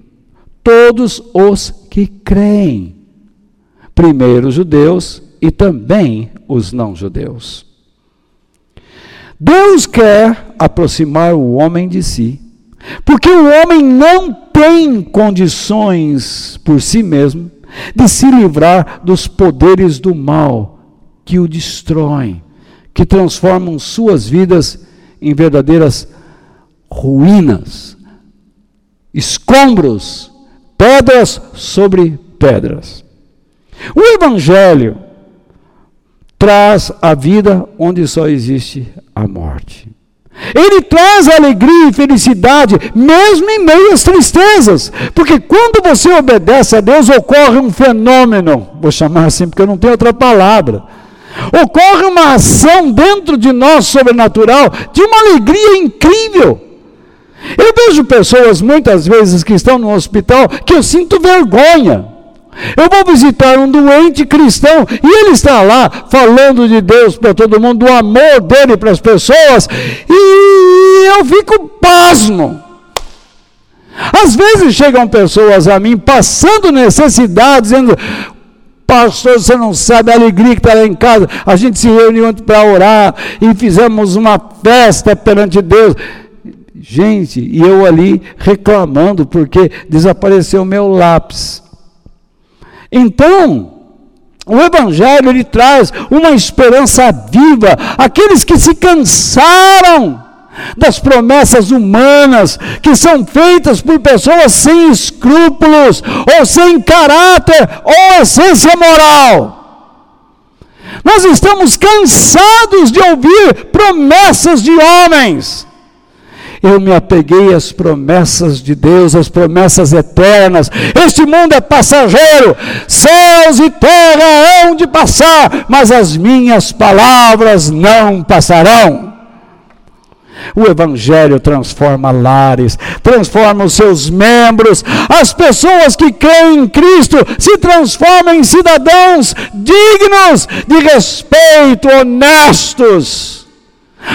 Todos os que creem. Primeiro os judeus e também os não-judeus. Deus quer aproximar o homem de si, porque o homem não tem condições por si mesmo de se livrar dos poderes do mal que o destroem, que transformam suas vidas em verdadeiras ruínas, escombros, pedras sobre pedras. O Evangelho traz a vida onde só existe a morte. Ele traz alegria e felicidade, mesmo em meio às tristezas. Porque quando você obedece a Deus, ocorre um fenômeno, vou chamar assim porque eu não tenho outra palavra. Ocorre uma ação dentro de nós sobrenatural, de uma alegria incrível. Eu vejo pessoas muitas vezes que estão no hospital que eu sinto vergonha. Eu vou visitar um doente cristão e ele está lá falando de Deus para todo mundo, do amor dele para as pessoas, e eu fico pasmo. Às vezes chegam pessoas a mim passando necessidade, dizendo: Pastor, você não sabe a alegria que está lá em casa. A gente se reuniu para orar e fizemos uma festa perante Deus. Gente, e eu ali reclamando porque desapareceu o meu lápis. Então, o Evangelho ele traz uma esperança viva. Aqueles que se cansaram das promessas humanas que são feitas por pessoas sem escrúpulos, ou sem caráter, ou essência moral. Nós estamos cansados de ouvir promessas de homens eu me apeguei às promessas de Deus, às promessas eternas. Este mundo é passageiro, céus e terra hão de passar, mas as minhas palavras não passarão. O Evangelho transforma lares, transforma os seus membros. As pessoas que creem em Cristo se transformam em cidadãos dignos de respeito, honestos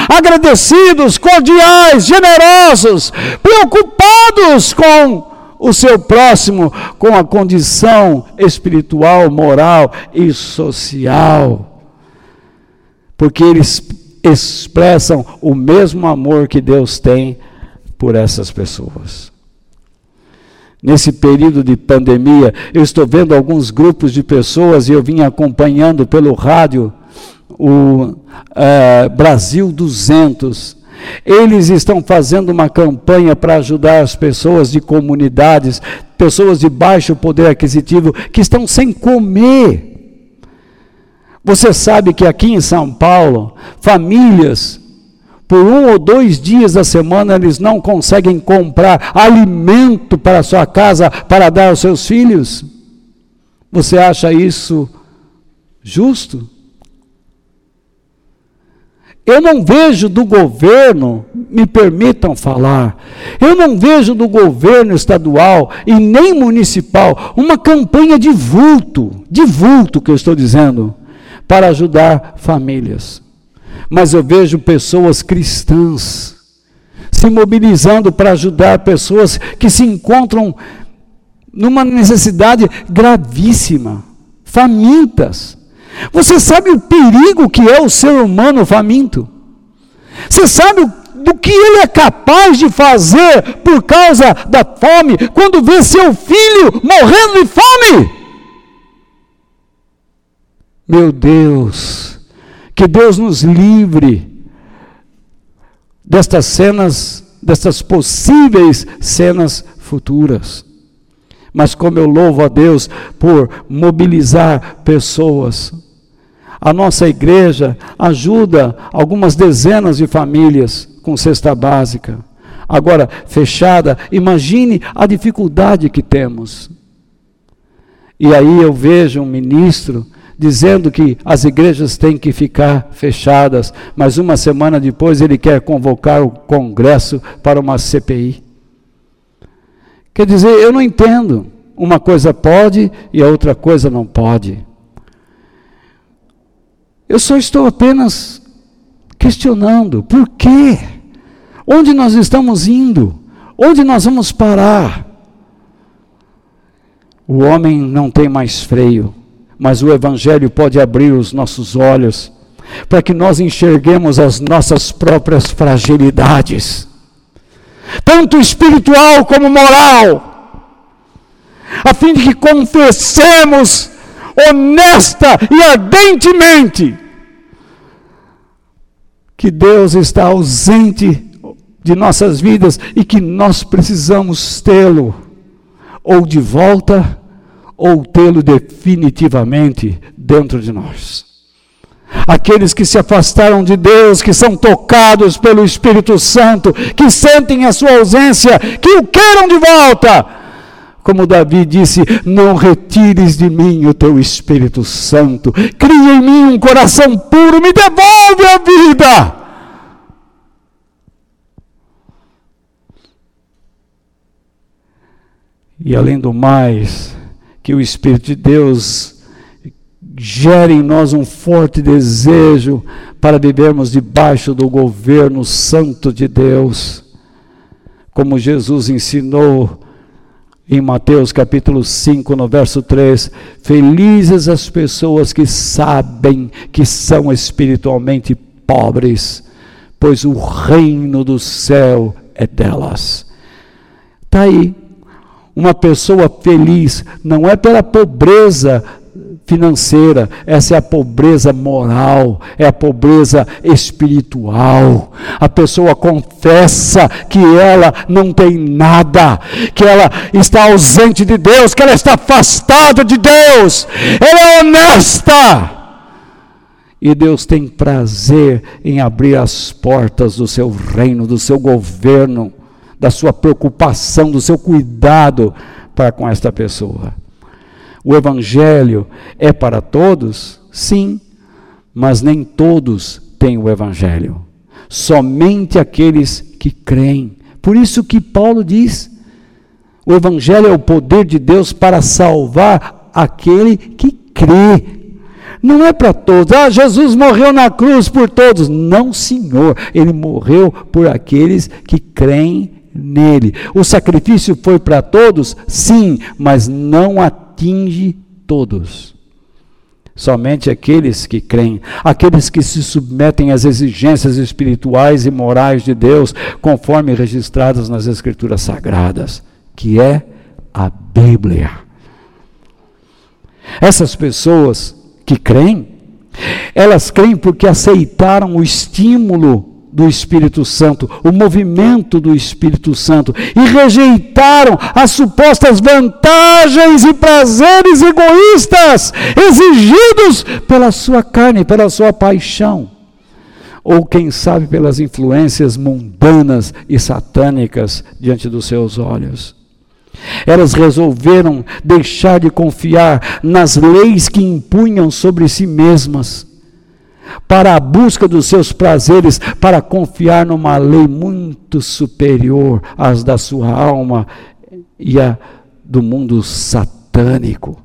agradecidos, cordiais, generosos, preocupados com o seu próximo, com a condição espiritual, moral e social. Porque eles expressam o mesmo amor que Deus tem por essas pessoas. nesse período de pandemia, eu estou vendo alguns grupos de pessoas e eu vim acompanhando pelo rádio o é, Brasil 200. Eles estão fazendo uma campanha para ajudar as pessoas de comunidades, pessoas de baixo poder aquisitivo, que estão sem comer. Você sabe que aqui em São Paulo, famílias por um ou dois dias da semana eles não conseguem comprar alimento para a sua casa para dar aos seus filhos? Você acha isso justo? Eu não vejo do governo, me permitam falar, eu não vejo do governo estadual e nem municipal uma campanha de vulto, de vulto que eu estou dizendo, para ajudar famílias mas eu vejo pessoas cristãs se mobilizando para ajudar pessoas que se encontram numa necessidade gravíssima, famintas. Você sabe o perigo que é o ser humano faminto? Você sabe do que ele é capaz de fazer por causa da fome quando vê seu filho morrendo de fome? Meu Deus, que Deus nos livre destas cenas, destas possíveis cenas futuras. Mas como eu louvo a Deus por mobilizar pessoas. A nossa igreja ajuda algumas dezenas de famílias com cesta básica. Agora, fechada, imagine a dificuldade que temos. E aí eu vejo um ministro dizendo que as igrejas têm que ficar fechadas, mas uma semana depois ele quer convocar o Congresso para uma CPI. Quer dizer, eu não entendo. Uma coisa pode e a outra coisa não pode. Eu só estou apenas questionando por quê? Onde nós estamos indo? Onde nós vamos parar? O homem não tem mais freio mas o Evangelho pode abrir os nossos olhos para que nós enxerguemos as nossas próprias fragilidades, tanto espiritual como moral, a fim de que confessemos honesta e ardentemente que Deus está ausente de nossas vidas e que nós precisamos tê-lo ou de volta ou tê-lo definitivamente dentro de nós. Aqueles que se afastaram de Deus, que são tocados pelo Espírito Santo, que sentem a sua ausência, que o queiram de volta. Como Davi disse: Não retires de mim o teu Espírito Santo, cria em mim um coração puro, me devolve a vida. E além do mais, que o Espírito de Deus gere em nós um forte desejo para vivermos debaixo do governo santo de Deus, como Jesus ensinou em Mateus capítulo 5, no verso 3: Felizes as pessoas que sabem que são espiritualmente pobres, pois o reino do céu é delas. Está aí uma pessoa feliz não é pela pobreza financeira, essa é a pobreza moral, é a pobreza espiritual. A pessoa confessa que ela não tem nada, que ela está ausente de Deus, que ela está afastada de Deus, ela é honesta. E Deus tem prazer em abrir as portas do seu reino, do seu governo da sua preocupação, do seu cuidado para com esta pessoa. O Evangelho é para todos? Sim, mas nem todos têm o Evangelho. Somente aqueles que creem. Por isso que Paulo diz: o Evangelho é o poder de Deus para salvar aquele que crê. Não é para todos. Ah, Jesus morreu na cruz por todos. Não, Senhor. Ele morreu por aqueles que creem nele. O sacrifício foi para todos? Sim, mas não atinge todos. Somente aqueles que creem, aqueles que se submetem às exigências espirituais e morais de Deus, conforme registradas nas Escrituras Sagradas, que é a Bíblia. Essas pessoas que creem, elas creem porque aceitaram o estímulo do Espírito Santo, o movimento do Espírito Santo, e rejeitaram as supostas vantagens e prazeres egoístas exigidos pela sua carne, pela sua paixão, ou quem sabe pelas influências mundanas e satânicas diante dos seus olhos. Elas resolveram deixar de confiar nas leis que impunham sobre si mesmas para a busca dos seus prazeres, para confiar numa lei muito superior às da sua alma e a do mundo satânico.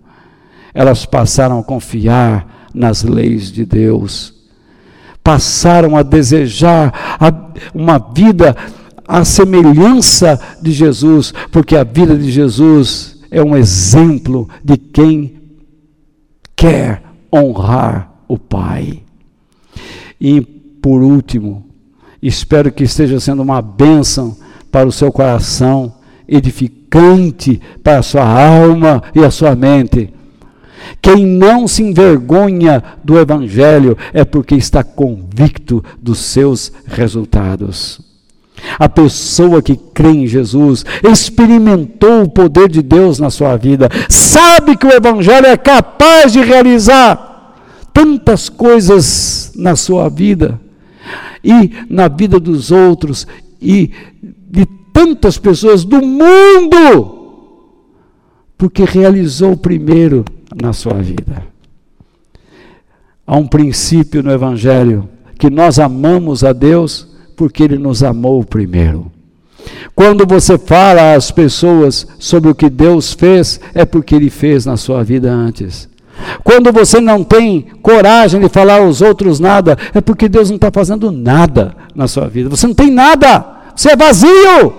Elas passaram a confiar nas leis de Deus, passaram a desejar uma vida à semelhança de Jesus, porque a vida de Jesus é um exemplo de quem quer honrar o Pai. E por último, espero que esteja sendo uma bênção para o seu coração, edificante para a sua alma e a sua mente. Quem não se envergonha do Evangelho é porque está convicto dos seus resultados. A pessoa que crê em Jesus experimentou o poder de Deus na sua vida, sabe que o Evangelho é capaz de realizar tantas coisas na sua vida e na vida dos outros e de tantas pessoas do mundo, porque realizou primeiro na sua vida. Há um princípio no Evangelho que nós amamos a Deus porque Ele nos amou primeiro. Quando você fala às pessoas sobre o que Deus fez, é porque Ele fez na sua vida antes. Quando você não tem coragem de falar aos outros nada, é porque Deus não está fazendo nada na sua vida. Você não tem nada, você é vazio.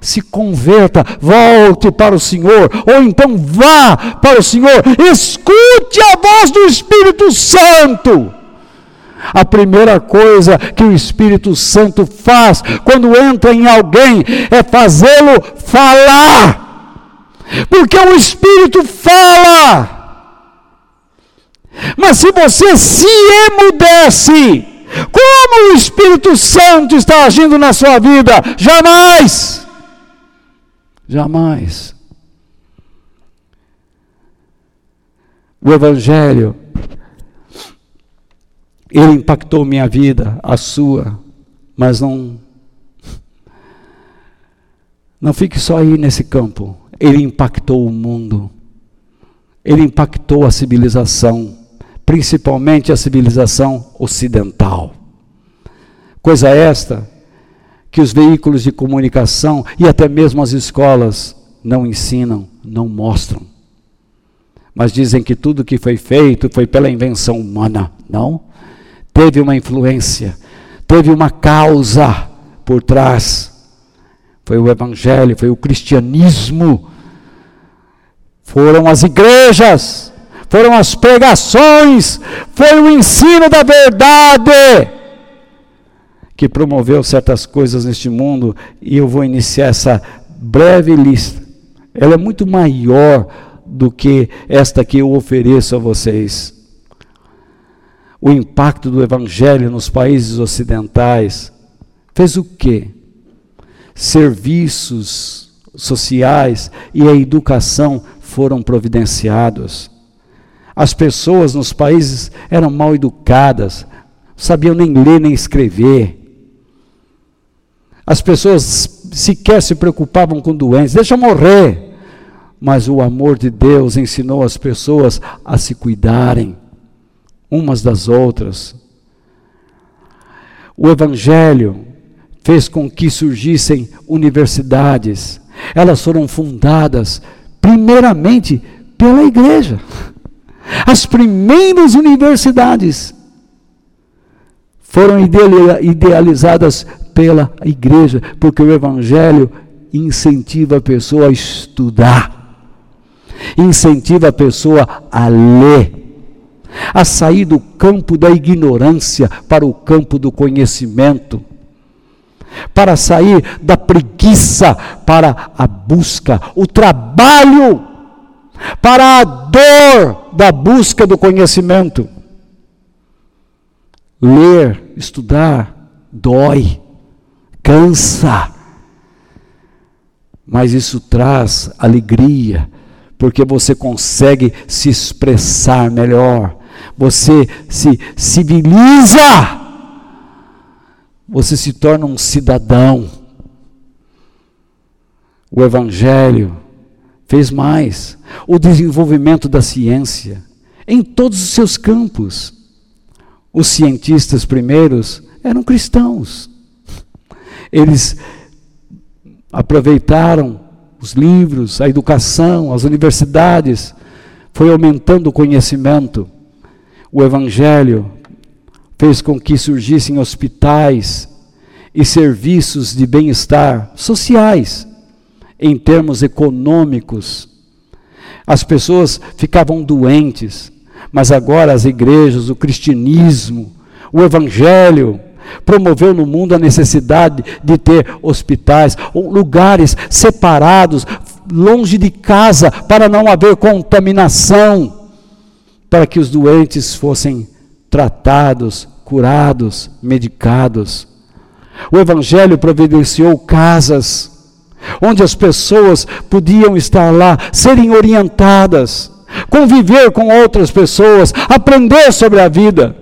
Se converta, volte para o Senhor, ou então vá para o Senhor, escute a voz do Espírito Santo. A primeira coisa que o Espírito Santo faz quando entra em alguém é fazê-lo falar, porque o Espírito fala. Mas se você se emudece, como o Espírito Santo está agindo na sua vida? Jamais! Jamais. O Evangelho, ele impactou minha vida, a sua, mas não. Não fique só aí nesse campo. Ele impactou o mundo. Ele impactou a civilização principalmente a civilização ocidental. Coisa esta que os veículos de comunicação e até mesmo as escolas não ensinam, não mostram. Mas dizem que tudo que foi feito foi pela invenção humana. Não. Teve uma influência, teve uma causa por trás. Foi o evangelho, foi o cristianismo. Foram as igrejas foram as pregações, foi o ensino da verdade que promoveu certas coisas neste mundo, e eu vou iniciar essa breve lista. Ela é muito maior do que esta que eu ofereço a vocês. O impacto do evangelho nos países ocidentais fez o quê? Serviços sociais e a educação foram providenciados. As pessoas nos países eram mal educadas, sabiam nem ler nem escrever. As pessoas sequer se preocupavam com doentes, deixa morrer. Mas o amor de Deus ensinou as pessoas a se cuidarem umas das outras. O Evangelho fez com que surgissem universidades. Elas foram fundadas, primeiramente, pela igreja. As primeiras universidades foram idealizadas pela igreja, porque o Evangelho incentiva a pessoa a estudar, incentiva a pessoa a ler, a sair do campo da ignorância para o campo do conhecimento, para sair da preguiça para a busca, o trabalho para a dor da busca do conhecimento. Ler, estudar, dói, cansa, mas isso traz alegria, porque você consegue se expressar melhor, você se civiliza, você se torna um cidadão. O Evangelho fez mais, o desenvolvimento da ciência, em todos os seus campos. Os cientistas primeiros eram cristãos. Eles aproveitaram os livros, a educação, as universidades, foi aumentando o conhecimento. O Evangelho fez com que surgissem hospitais e serviços de bem-estar sociais, em termos econômicos. As pessoas ficavam doentes, mas agora as igrejas, o cristianismo, o Evangelho, promoveu no mundo a necessidade de ter hospitais, lugares separados, longe de casa, para não haver contaminação, para que os doentes fossem tratados, curados, medicados. O Evangelho providenciou casas, onde as pessoas podiam estar lá, serem orientadas, conviver com outras pessoas, aprender sobre a vida.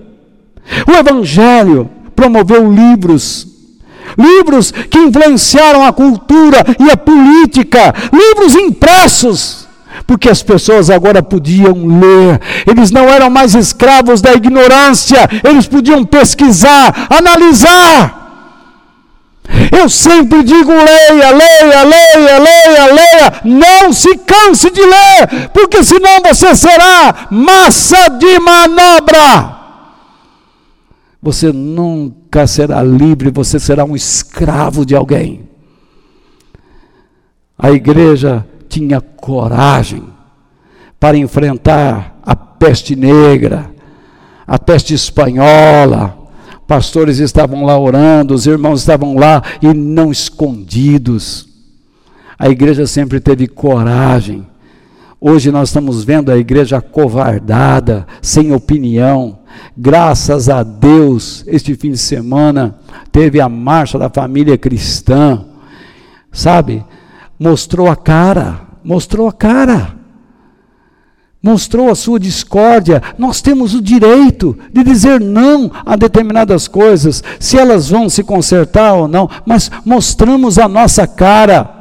O Evangelho promoveu livros. Livros que influenciaram a cultura e a política, livros impressos, porque as pessoas agora podiam ler, eles não eram mais escravos da ignorância, eles podiam pesquisar, analisar. Eu sempre digo: leia, leia, leia, leia, leia. Não se canse de ler, porque senão você será massa de manobra você nunca será livre, você será um escravo de alguém. A igreja tinha coragem para enfrentar a peste negra, a peste espanhola. Pastores estavam lá orando, os irmãos estavam lá e não escondidos. A igreja sempre teve coragem. Hoje nós estamos vendo a igreja acovardada, sem opinião, Graças a Deus, este fim de semana teve a marcha da família cristã, sabe? Mostrou a cara, mostrou a cara, mostrou a sua discórdia. Nós temos o direito de dizer não a determinadas coisas, se elas vão se consertar ou não, mas mostramos a nossa cara.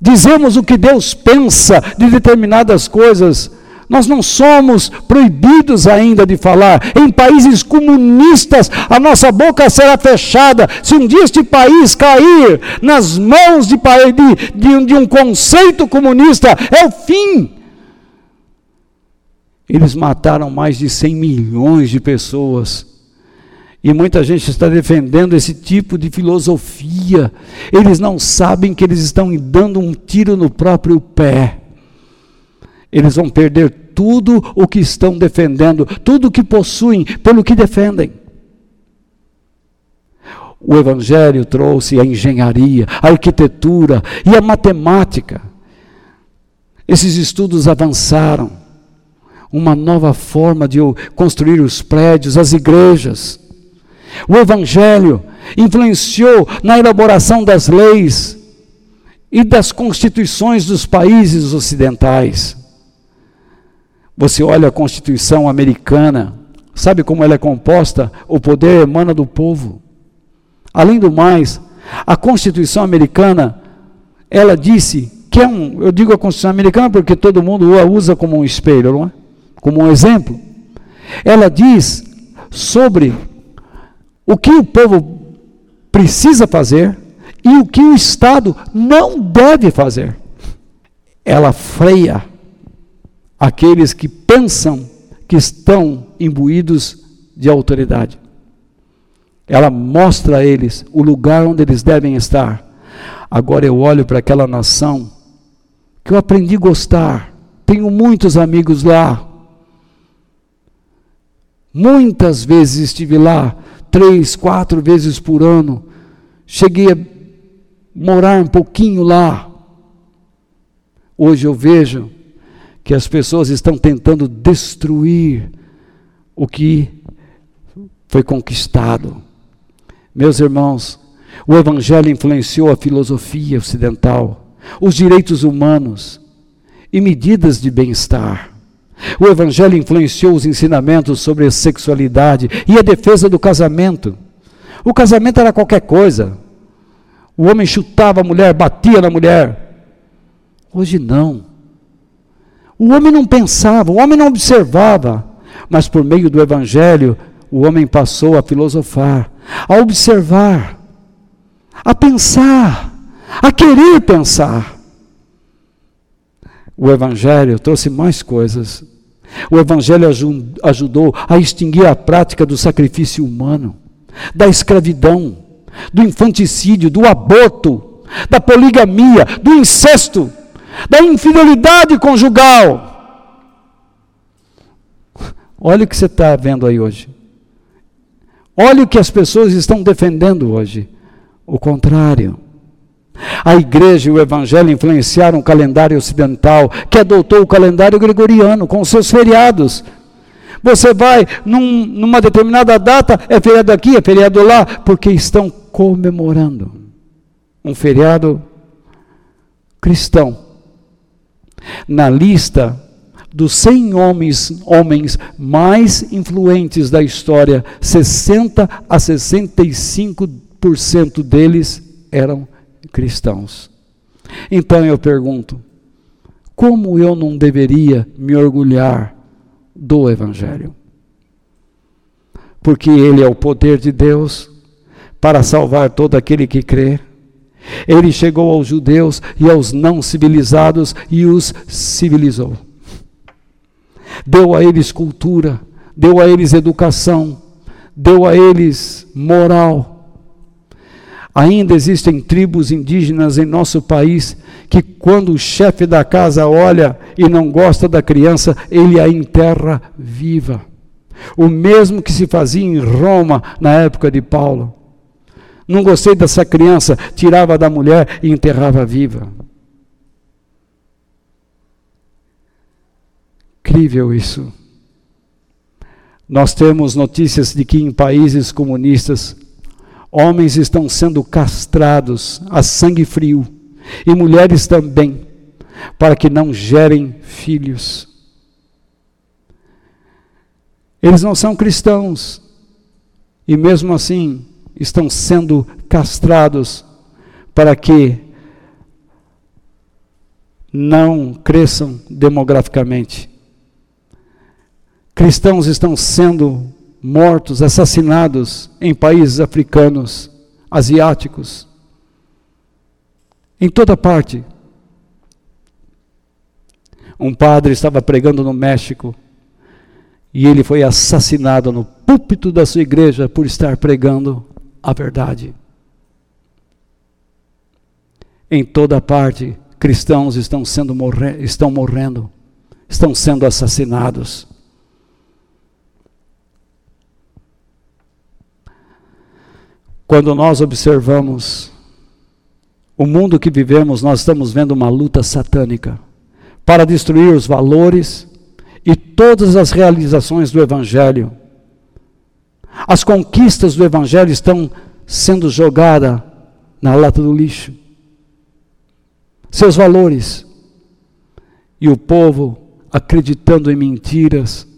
Dizemos o que Deus pensa de determinadas coisas nós não somos proibidos ainda de falar. Em países comunistas, a nossa boca será fechada. Se um dia este país cair nas mãos de, de, de um conceito comunista, é o fim. Eles mataram mais de 100 milhões de pessoas. E muita gente está defendendo esse tipo de filosofia. Eles não sabem que eles estão dando um tiro no próprio pé. Eles vão perder tudo o que estão defendendo, tudo o que possuem, pelo que defendem. O Evangelho trouxe a engenharia, a arquitetura e a matemática. Esses estudos avançaram. Uma nova forma de construir os prédios, as igrejas. O Evangelho influenciou na elaboração das leis e das constituições dos países ocidentais. Você olha a Constituição americana, sabe como ela é composta? O poder emana do povo. Além do mais, a Constituição americana, ela disse que é um, eu digo a Constituição americana porque todo mundo a usa como um espelho, não é? Como um exemplo. Ela diz sobre o que o povo precisa fazer e o que o Estado não deve fazer. Ela freia aqueles que pensam que estão imbuídos de autoridade. Ela mostra a eles o lugar onde eles devem estar. Agora eu olho para aquela nação que eu aprendi a gostar. Tenho muitos amigos lá. Muitas vezes estive lá, três, quatro vezes por ano. cheguei a morar um pouquinho lá. Hoje eu vejo que as pessoas estão tentando destruir o que foi conquistado. Meus irmãos, o Evangelho influenciou a filosofia ocidental, os direitos humanos e medidas de bem-estar. O Evangelho influenciou os ensinamentos sobre sexualidade e a defesa do casamento. O casamento era qualquer coisa. O homem chutava a mulher, batia na mulher. Hoje não. O homem não pensava, o homem não observava, mas por meio do Evangelho, o homem passou a filosofar, a observar, a pensar, a querer pensar. O Evangelho trouxe mais coisas. O Evangelho ajudou a extinguir a prática do sacrifício humano, da escravidão, do infanticídio, do aborto, da poligamia, do incesto, da infidelidade conjugal. Olha o que você está vendo aí hoje. Olha o que as pessoas estão defendendo hoje. O contrário. A igreja e o evangelho influenciaram o calendário ocidental, que adotou o calendário gregoriano com seus feriados. Você vai num, numa determinada data, é feriado aqui, é feriado lá, porque estão comemorando um feriado cristão. Na lista dos 100 homens, homens mais influentes da história, 60 a 65% deles eram cristãos. Então eu pergunto: como eu não deveria me orgulhar do Evangelho? Porque ele é o poder de Deus para salvar todo aquele que crê. Ele chegou aos judeus e aos não civilizados e os civilizou. Deu a eles cultura, deu a eles educação, deu a eles moral Ainda existem tribos indígenas em nosso país que, quando o chefe da casa olha e não gosta da criança, ele a enterra viva. O mesmo que se fazia em Roma na época de Paulo. Não gostei dessa criança, tirava da mulher e enterrava viva. Incrível isso. Nós temos notícias de que em países comunistas Homens estão sendo castrados a sangue frio, e mulheres também, para que não gerem filhos. Eles não são cristãos, e mesmo assim estão sendo castrados para que não cresçam demograficamente. Cristãos estão sendo mortos, assassinados em países africanos, asiáticos, em toda parte. Um padre estava pregando no México e ele foi assassinado no púlpito da sua igreja por estar pregando a verdade. Em toda parte, cristãos estão sendo morre estão morrendo, estão sendo assassinados. Quando nós observamos o mundo que vivemos, nós estamos vendo uma luta satânica para destruir os valores e todas as realizações do Evangelho. As conquistas do Evangelho estão sendo jogadas na lata do lixo. Seus valores. E o povo acreditando em mentiras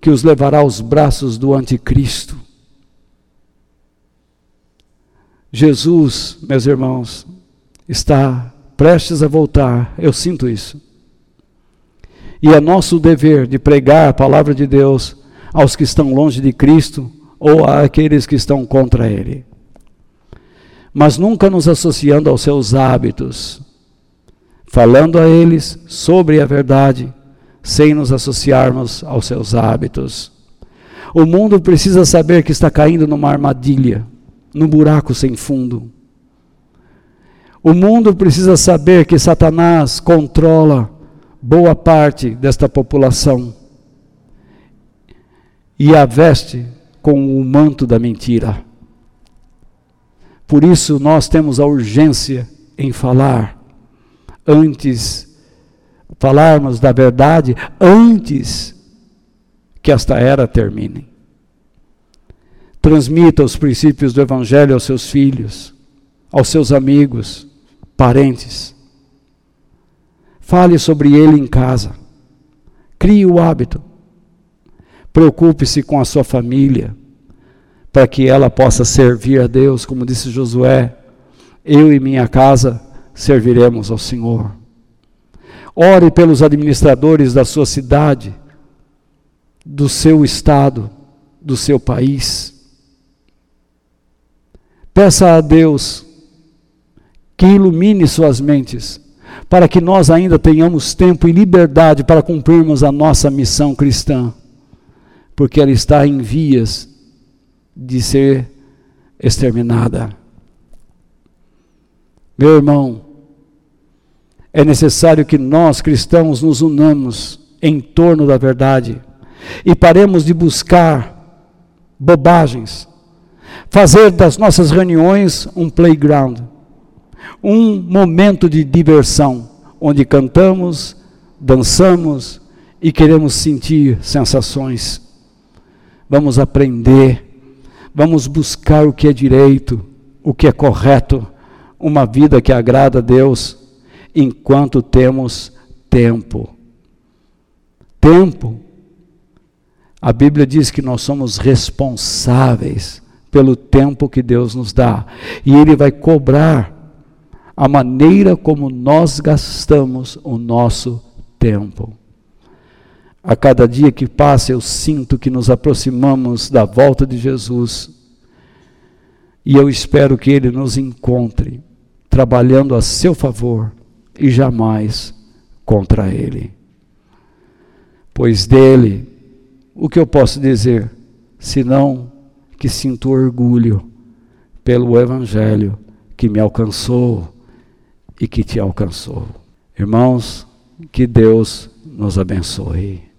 que os levará aos braços do anticristo. Jesus, meus irmãos, está prestes a voltar, eu sinto isso. E é nosso dever de pregar a palavra de Deus aos que estão longe de Cristo ou àqueles que estão contra Ele. Mas nunca nos associando aos seus hábitos, falando a eles sobre a verdade, sem nos associarmos aos seus hábitos. O mundo precisa saber que está caindo numa armadilha no buraco sem fundo. O mundo precisa saber que Satanás controla boa parte desta população e a veste com o manto da mentira. Por isso nós temos a urgência em falar antes falarmos da verdade antes que esta era termine. Transmita os princípios do evangelho aos seus filhos, aos seus amigos, parentes. Fale sobre ele em casa. Crie o hábito. Preocupe-se com a sua família, para que ela possa servir a Deus, como disse Josué: Eu e minha casa serviremos ao Senhor. Ore pelos administradores da sua cidade, do seu estado, do seu país. Peça a Deus que ilumine suas mentes, para que nós ainda tenhamos tempo e liberdade para cumprirmos a nossa missão cristã, porque ela está em vias de ser exterminada. Meu irmão, é necessário que nós cristãos nos unamos em torno da verdade e paremos de buscar bobagens, fazer das nossas reuniões um playground, um momento de diversão, onde cantamos, dançamos e queremos sentir sensações. Vamos aprender, vamos buscar o que é direito, o que é correto, uma vida que agrada a Deus, enquanto temos tempo. Tempo. A Bíblia diz que nós somos responsáveis pelo tempo que Deus nos dá, e Ele vai cobrar a maneira como nós gastamos o nosso tempo. A cada dia que passa, eu sinto que nos aproximamos da volta de Jesus. E eu espero que Ele nos encontre trabalhando a seu favor e jamais contra Ele. Pois dele, o que eu posso dizer, senão que sinto orgulho pelo Evangelho que me alcançou e que te alcançou. Irmãos, que Deus nos abençoe.